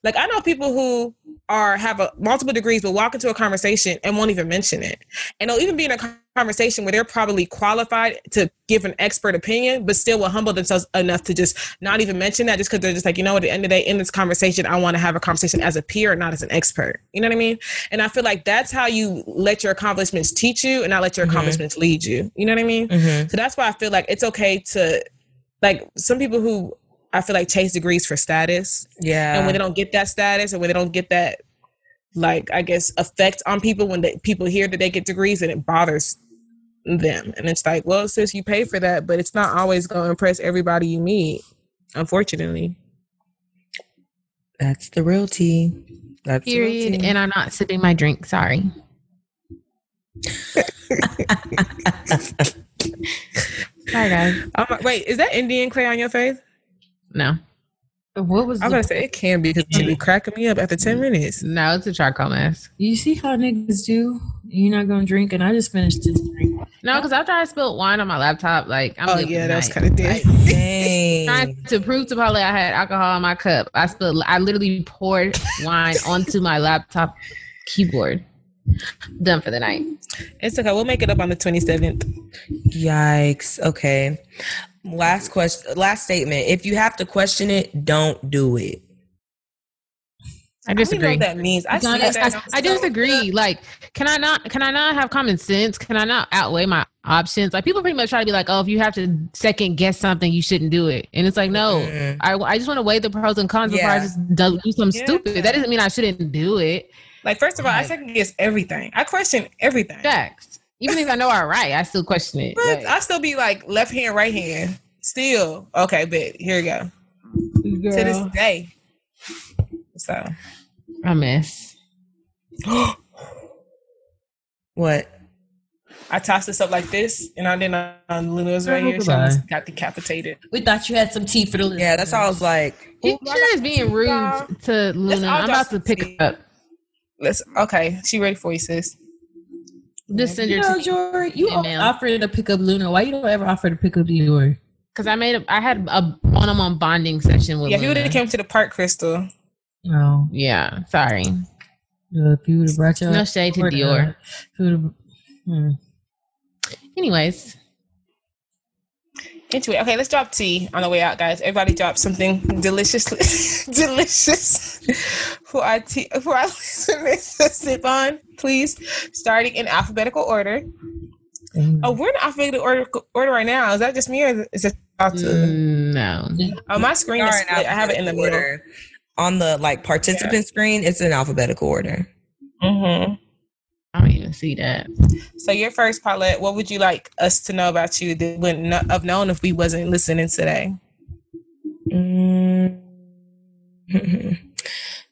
Like i know people who are have a, multiple degrees but walk into a conversation and won't even mention it. And they'll even be in a conversation where they're probably qualified to give an expert opinion but still will humble themselves enough to just not even mention that just because they're just like you know at the end of the day in this conversation i want to have a conversation as a peer not as an expert you know what i mean and i feel like that's how you let your accomplishments teach you and not let your Mhm. accomplishments lead you you know what i mean Mhm. so that's why I feel like it's okay to like some people who I feel like chase degrees for status. Yeah. and when they don't get that status and when they don't get that like I guess effect on people when they, people hear that they get degrees and it bothers them. And it's like, well, since you pay for that, but it's not always going to impress everybody you meet, unfortunately. That's the real tea. That's Period. tea. And I'm not sipping my drink. Sorry. Hi guys. Oh I'm wait, is that Indian clay on your face? No, What was I was the, gonna say it can be because it be cracking me up after ten minutes. no, it's a charcoal mask. you see how niggas do? You're not gonna drink, and I just finished this drink. No, because after I spilled wine on my laptop, like I'm Oh yeah, the that was kind of dead. Trying to prove to Paula I had alcohol in my cup. I spilled. I literally poured wine onto my laptop keyboard. Done for the night. It's okay. We'll make it up on the twenty seventh. Yikes. Okay. Last question. Last statement. If you have to question it, don't do it. I I don't know disagree. what that means. I, I, see that. I, I disagree. Like, can I not? Can I not have common sense? Can I not outweigh my options? Like, people pretty much try to be like, "Oh, if you have to second guess something, you shouldn't do it." And it's like, no, Mm-mm. I, I just want to weigh the pros and cons before I just do, do something Yeah. stupid. That doesn't mean I shouldn't do it. Like, first of all, I second guess everything. I question everything. Facts. Even if I know I'm right, I still question it. But Like, I still be like left hand, right hand. Still. Okay, but here we go. To this day. So I miss. What? I tossed this up like this, and I did on Luna's right Oh, here. She goodbye. almost got decapitated. We thought you had some tea for the listeners. Yeah, that's all I was like. You is being rude to Luna. I'm about to pick see. her up. Let's okay. She ready for you, sis. Just send You her know, to me. Jory, you Email. offered to pick up Luna. Why you don't ever offer to pick up Dior? Because I made a, I had a one-on-one bonding session with Yeah, if you would Luna. have came to the park, Crystal. No, Yeah, sorry. Uh, if you would have brought your No shade to Dior. if you would've- hmm. Anyways, Anyway, okay, let's drop tea on the way out, guys. Everybody drop something deliciously delicious for our tea for our listeners to sip on, please. Starting in alphabetical order. Oh, we're in alphabetical order, order right now. Is that just me or is it about to? mm, no. Oh, my screen is Are split. I have it in the alphabetical middle. Order. On the like participant screen, it's in alphabetical order. hmm I don't even see that. So your first Paulette, what would you like us to know about you that wouldn't kn- have known if we wasn't listening today? Mm.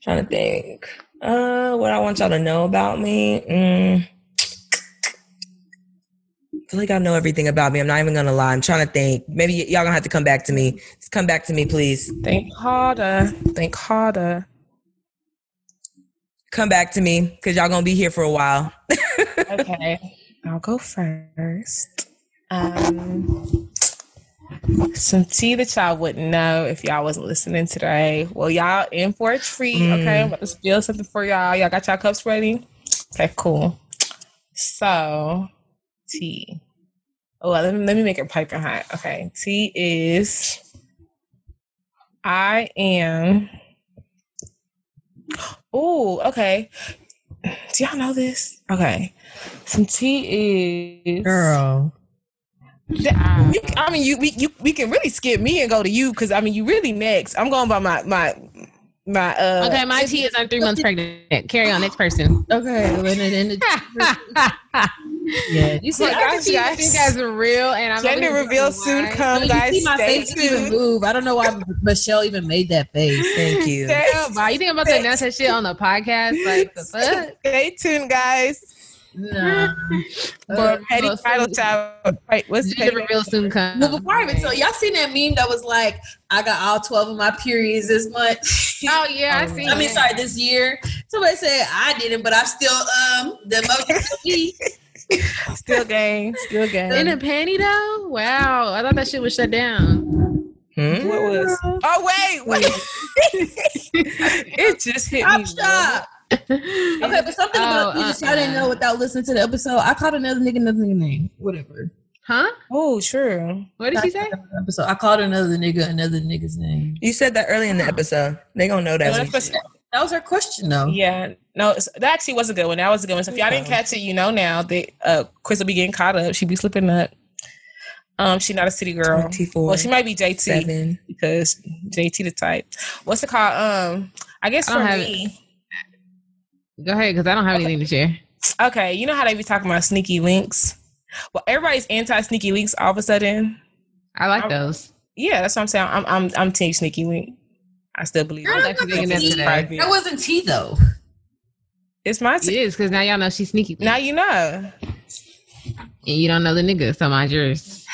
Trying to think. Uh, what I want y'all to know about me. Mm. I feel like I know everything about me. I'm not even gonna lie. I'm trying to think. Maybe y- y'all gonna have to come back to me. Just come back to me, please. Think harder. Think harder. Come back to me because y'all gonna be here for a while. okay, I'll go first. Um, some tea that y'all wouldn't know if y'all wasn't listening today. Well, y'all in for a treat. Okay, I'm about to spill something for y'all. Y'all got y'all cups ready? Okay, cool. So, tea. Oh, let me let me make it piping hot. Okay, tea is. I am. Oh, okay. Do y'all know this? Okay. Some tea is Girl, That- we- I mean, you we you we can really skip me and go to you because I mean, you really next. I'm going by my my my. uh Okay, my T is I'm three months pregnant. Carry on, next person. Okay, and then, and the, yeah, you see, Oh my I can gosh, see guys. You guys are real, and I'm Gender over reveal soon why. come, you guys. see my face didn't even move. I don't know why Michelle even made that face. Thank you. Stay, Wow, you think I'm about to announce that shit on the podcast? Like the fuck? stay tuned, guys. Nah. For Uh, petty well, title soon- child. Wait, what's the Gender petty? reveal soon come. Well, before I even tell y'all seen that meme that was like, I got all 12 of my periods this month. Oh yeah, I see. I mean, sorry, this year. Somebody said I didn't, but I'm still um the emoji for me. Still gang. Still gang. In a panty though? Wow, I thought that shit was shut down. Hmm? What was? Oh wait, wait. it just hit Stop me. shop. Okay, but something about Oh, you just y'all didn't uh-uh. know without listening to the episode. I called another nigga another nigga name. Whatever. Huh? Oh, sure. What did she say? Episode. I called another nigga another nigga's name. You said that early in the episode. They gonna know that. No, when that's you- supposed- That was her question though. Yeah, no, that actually was a good one. That was a good one. So if y'all didn't catch it, you know now that uh, Chris will be getting caught up. She be slipping up. Um, she not a city girl. 24, Well, she might be JT seven. because JT the type. What's it called? Um, I guess I for don't have me. Go ahead, because I don't have anything to share. Okay, you know how they be talking about sneaky links. Well, everybody's anti sneaky links all of a sudden. I like I'm- those. Yeah, that's what I'm saying. I'm I'm I'm team sneaky link. I still believe I was it. actually thinking that today. private. That wasn't tea though. It's my tea. team. is because now y'all know she's sneaky. Now you know. and you don't know the nigga, so mind yours.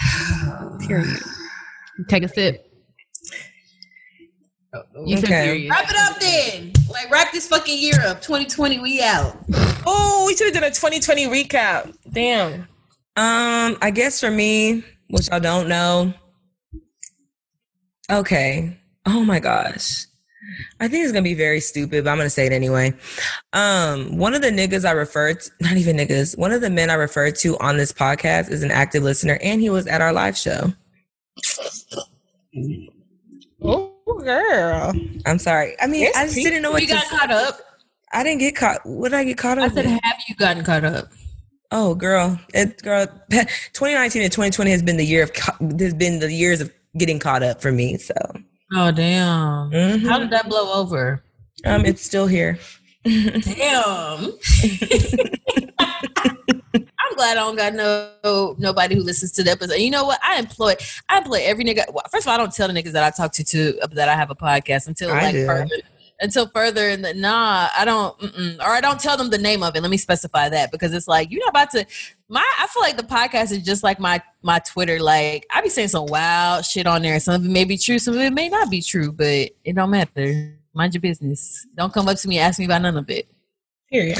Period. Take a sip. You Okay. serious. Wrap it up then. Like wrap this fucking year up. 2020, we out. Oh, we should have done a 2020 recap. Damn. Um, I guess for me, which I don't know. Okay. Oh my gosh. I think it's gonna be very stupid, but I'm gonna say it anyway. Um, one of the niggas I referred to, not even niggas, one of the men I referred to on this podcast is an active listener, and he was at our live show. Oh, girl. I'm sorry. I mean, I just didn't know what You got caught up. I didn't get caught. What did I get caught up? I said, with? have you gotten caught up? Oh, girl, it girl. 2019 and 2020 has been the year of has been the years of getting caught up for me. So, Oh damn. mhm. How did that blow over? um, it's still here. Damn. I'm glad I don't got no nobody who listens to the episode. You know what? I employ I employ every nigga. well, First of all, I don't tell the niggas that I talk to to that I have a podcast until I like do. further until further in the nah. I don't or I don't tell them the name of it. Let me specify that because it's like you're not about to. My I feel like the podcast is just like my my Twitter. Like I be saying some wild shit on there. Some of it may be true, some of it may not be true, but it don't matter. Mind your business. Don't come up to me ask me about none of it. Period.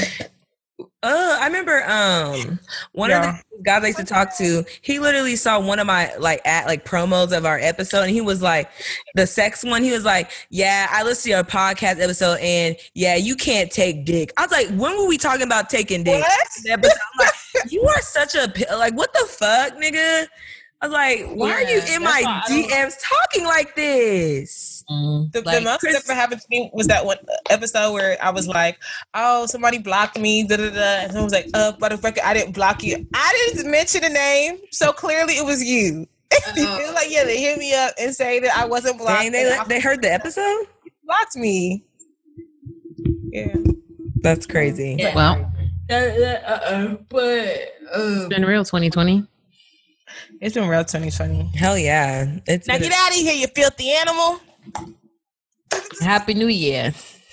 Uh, I remember um one Yeah. of the guys I used to talk to. He literally saw one of my like at like promos of our episode, and he was like, the sex one. He was like, "Yeah, I listened to your podcast episode, and yeah, you can't take dick." I was like, "When were we talking about taking dick?" The episode. I'm like, "You are such a like what the fuck, nigga." I was like, "Why are you in my why I don't- DMs talking like this?" Mm. The, Like, the most Chris- that ever happened to me was that one episode where I was like, "Oh, somebody blocked me." Da da da. And someone was like, "Uh, motherfucker, I didn't block you. I didn't mention the name, so clearly it was you." it was like, yeah, they hit me up and say that I wasn't blocked. Dang, they and they heard the episode. blocked me. Yeah. That's crazy. Yeah. Well, That, that, uh-uh. But uh, it's been real 2020. It's been real 2020. Hell yeah! It's Now been get out of here, you filthy animal. Happy New Year.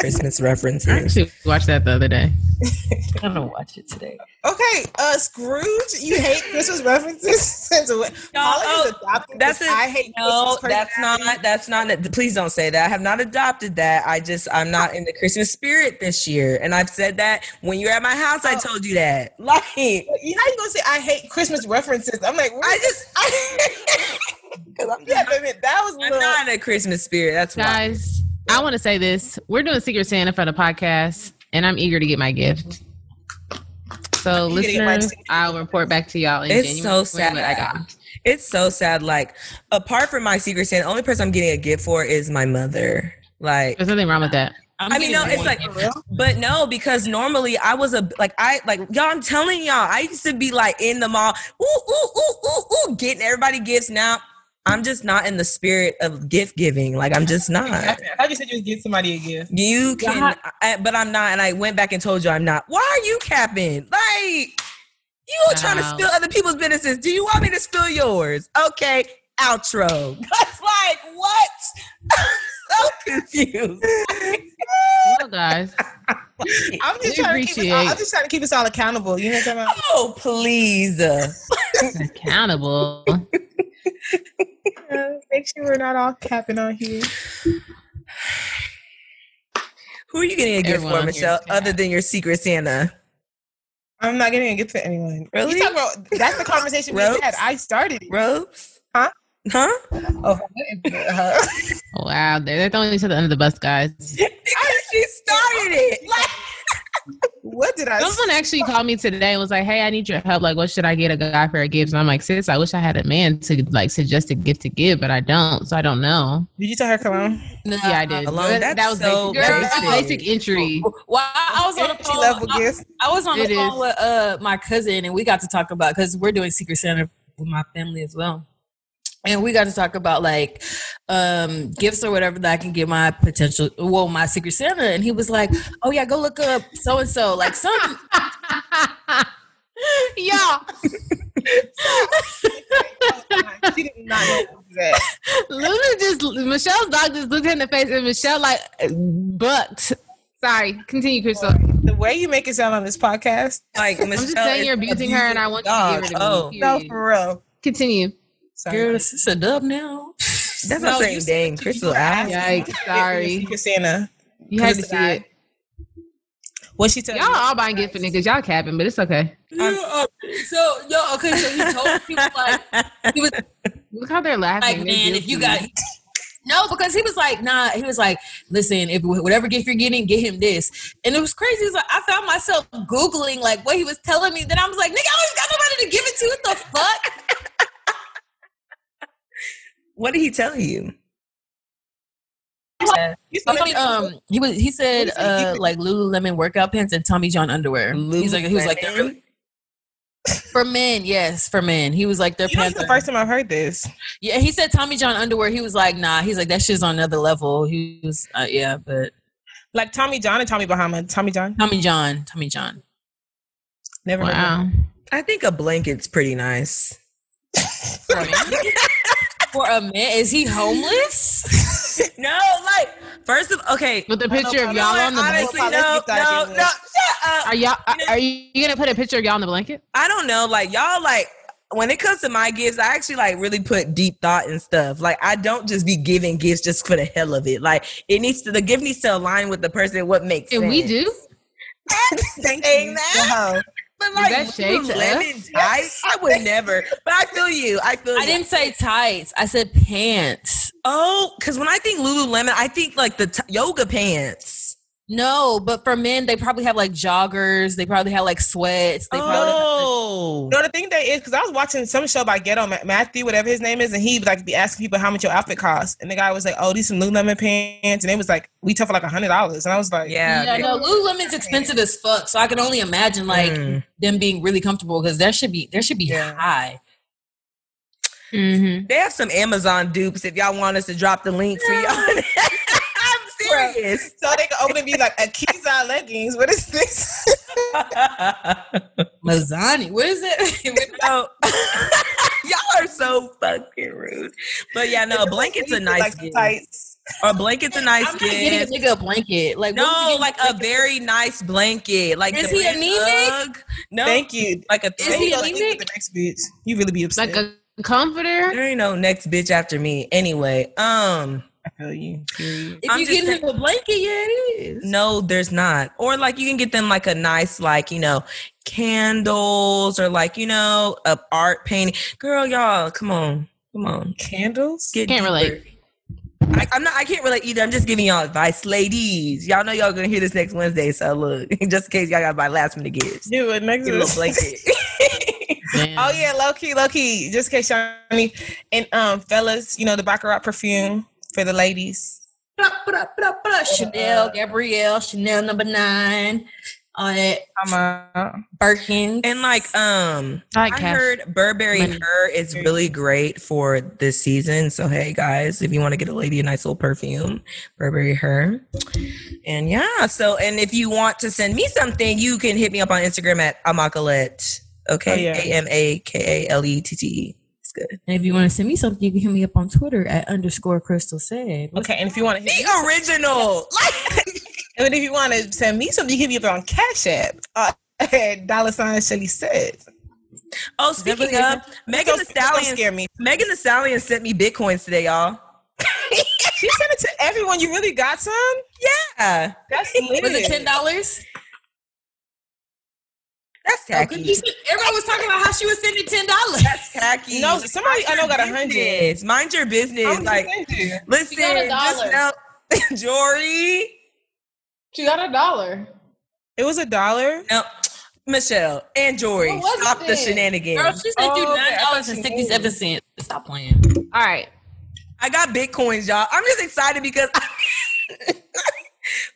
Christmas Christmas I actually watched that the other day. I don't watch it today. Okay, uh, Scrooge, you hate Christmas references since when? Paula has oh, adopted that's this a- I hate No, Christmas that's not. That's not. Please don't say that. I have not adopted that. I just. I'm not in the Christmas spirit this year, and I've said that when you're at my house. Oh. I told you that. Like, You know, you gonna say I hate Christmas references? I'm like, I I just. Because I'm, yeah, not, but that was a I'm little. not in a Christmas spirit. That's why. Guys, I want to say this. We're doing Secret Santa for the podcast, and I'm eager to get my gift. So, You gonna get my listeners, I'll report back to y'all in It's January so when what I sad. got. It's so sad. Like, apart from my Secret Santa, the only person I'm getting a gift for is my mother. Like, There's nothing wrong with that. I'm I mean, no, it's one. like, but no, because normally I was a like I like y'all. I'm telling y'all, I used to be like in the mall, ooh ooh ooh ooh ooh, getting everybody gifts. Now I'm just not in the spirit of gift giving. Like I'm just not. I thought you said you would give somebody a gift. You can, I, but I'm not, and I went back and told you I'm not. Why are you capping? Like you are trying to Wow. spill other people's businesses. Do you want me to spill yours? Okay, outro. That's like what? so confused. Well, guys, I'm just We trying to keep us all, I'm just trying to keep us all accountable. You know what I'm talking about? Oh please. accountable. Uh, make sure we're not all capping on here. Who are you getting a gift Everyone for, Michelle, other than your secret Santa? I'm not getting a gift to anyone. Really? You talk about that's the conversation we Ropes? had. I started it. Rose? Huh? Huh? Oh, Wow, they're, they're throwing each other under the bus, guys. she started it. Like, what did I? Someone actually called me today and was like, "Hey, I need your help. Like, what should I get a guy for a gift?" And I'm like, "Sis, I wish I had a man to like suggest a gift to give, but I don't, so I don't know." Did you tell her cologne? Yeah, I did. Alone, That- that's that was so basic, that's basic. basic entry. Well, I was on the phone. level I, gift. I was on the It phone is. with uh my cousin, and we got to talk about because we're doing Secret Santa with my family as well. And we got to talk about like um gifts or whatever that I can give my potential, well, my Secret Santa. And he was like, "Oh yeah, go look up so and so, like some." yeah, she did not know that. Lulu just Michelle's dog just looked her in the face, and Michelle like bucked. Sorry, continue, Crystal. The way you make it sound on this podcast. like I'm just saying you're abusing her, and I want you to get rid of Oh. No, for real. Continue. Sorry. Girl, it's a dub now. that's No, not you saying said dang, you Crystal were ass. Yikes! Sorry, Secret Santa. you had to see died. it. What she tell Y'all you? all buying gift for niggas. Y'all capping, but it's okay. Yeah, uh, so yo, okay, so he told people like he was Look how they're laughing. like, They're man, if you got no, because he was like, nah, he was like, listen, if whatever gift you're getting, get him this. And it was crazy. It was like I found myself googling like what he was telling me. Then I was like, nigga, I don't got nobody to give it to. What the fuck? What did he tell you? You He said- told me, um, he was he said What did he uh like Lululemon workout pants and Tommy John underwear. He's like he was like really- for men, yes, for men. He was like their You pants. it's the first time I've heard this. Yeah, he said Tommy John underwear. He was like, nah. He's like that shit's on another level. He was, uh, yeah, but Like Tommy John and Tommy Bahama. Tommy John. Tommy John, Tommy John. Never heard of wow. I think a blanket's pretty nice. For a man, for a man is he homeless? no, like first of okay. With the picture of no, y'all on the honestly, blanket. no, Let's get that no, no. Shut up. Are y'all? Are, You know- are you gonna put a picture of y'all on the blanket? I don't know. Like y'all, like when it comes to my gifts, I actually like really put deep thought and stuff. Like I don't just be giving gifts just for the hell of it. Like it needs to the gift needs to align with the person. What makes And sense. we do. Thank you. that? But Is like that shade to Lululemon tights, I would never. But I feel you. I feel. I you. didn't say tights. I said pants. Oh, because when I think Lululemon, I think like the t- yoga pants. No, but for men, they probably have like joggers. They probably have like sweats. They probably have, Oh, No, the thing that is because I was watching some show by Ghetto Ma- Matthew, whatever his name is, and he would like be asking people how much your outfit costs, and the guy was like, "Oh, these some Lululemon pants," and it was like we took for like a hundred dollars, and I was like, yeah. yeah, no, Lululemon's expensive as fuck. So I can only imagine like Mm. them being really comfortable because there should be there should be Yeah. high. Mm-hmm. They have some Amazon dupes if y'all want us to drop the link for y'all. I'm serious. So they could open and be like a Kiza leggings. What is this? Mazzani, what is it? No. y'all are so fucking rude. But yeah, no, a blanket's a nice like tights. Or a blanket's a nice I'm not getting a nigga a blanket. Like No, like getting a very nice blanket. Like Is the he anemic? Ugg. No, Thank you. like a Is he anemic? sleep The next bitch. You really be upset. Like a comforter. There ain't no next bitch after me. Anyway, um, I feel you. Period. If I'm you get him a blanket, yeah, it is. no, there's not. Or like you can get them like a nice, like, you know, candles or like, you know, a art painting. Girl, y'all, come on. Come on. Candles. Get Can't deeper. relate. I, I'm not. I can't relate either. I'm just giving y'all advice, ladies. Y'all know y'all gonna hear this next Wednesday, so look, just in case y'all got my last minute gifts, Do it next. get a little blanket. Oh yeah, low key, low key. Just in case y'all and um fellas, you know the Baccarat perfume for the ladies. Chanel, Gabrielle, Chanel number nine, all that I'm uh, Birkin. And like, um, I like I heard Burberry money. Her is really great for this season. So hey guys, if you want to get a lady a nice little perfume, Burberry Her. And yeah, so and if you want to send me something, you can hit me up on Instagram at Amakalette. Okay, Oh. A M A K A L E T T E. It's good. And if you want to send me something, you can hit me up on Twitter at underscore Crystal said. okay. And if you want to hit me, The original. Like and if you want to send me something, you can hit me up on Cash App. Uh, at dollar sign Shelly says. Oh, speaking Never- of, Megan the Don't- don't Stallion. scare me. Megan Thee Stallion sent me bitcoins today, y'all. She sent it to everyone. You really got some? Yeah, That's lit. Was it ten dollars? That's oh, tacky. Everybody was talking about how she was sending ten dollars. That's tacky. No, somebody I know got a hundred. Business. Mind your business. Like, like, listen, just dollar. know, Jory. She got a dollar. it was a dollar. No, Michelle and Jory. What was it Stop the then? shenanigans. Girl, she sent you Oh, okay. nine I dollars thought and you sixty knew. seven cents. Stop playing. All right. I got bitcoins, y'all. I'm just excited because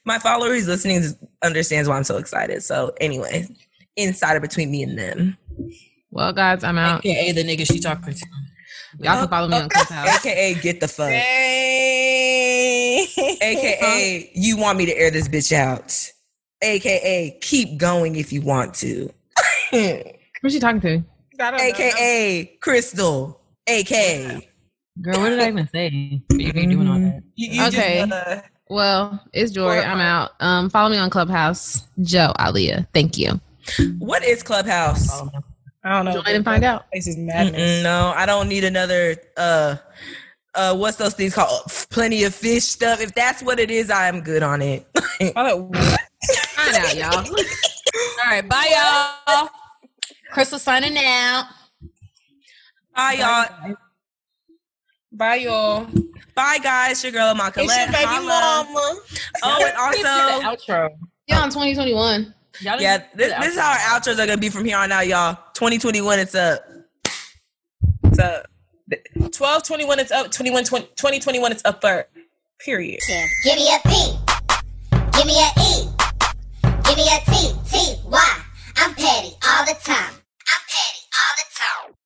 my follower who's listening understands why I'm so excited. So, anyway, insider between me and them, Well, guys, I'm out. AKA the nigga she talking to. Y'all can follow me on Clubhouse. aka get the fuck, Dang. aka you want me to air this bitch out, aka keep going if you want to, Who's she talking to? I don't know. aka Crystal, AK. Girl, what did I even say? But you ain't doing all that. You, you Okay. Just, uh, Well, it's Joy. I'm out. Um, follow me on Clubhouse. Joe Alia. Thank you. What is Clubhouse? I don't know. Join and find out. This is Mm-mm, madness. no, I don't need another uh uh what's those things called? Plenty of fish stuff. If that's what it is, I'm good on it. I? Find out, y'all. All right, bye y'all. Crystal signing out. Bye y'all. Bye, y'all. Bye guys. Your girl Amaka. It's your baby mama. Oh, and also outro. Y'all in 2021. Y'all yeah, this, this is how our outros are gonna be from here on out, y'all. 2021, it's up. It's up. 12, 21, it's up. 21, 20, 2021, it's up. Third. Period. Give me a P. Give me a E. Give me a T. T. Y. I'm petty all the time. I'm petty all the time.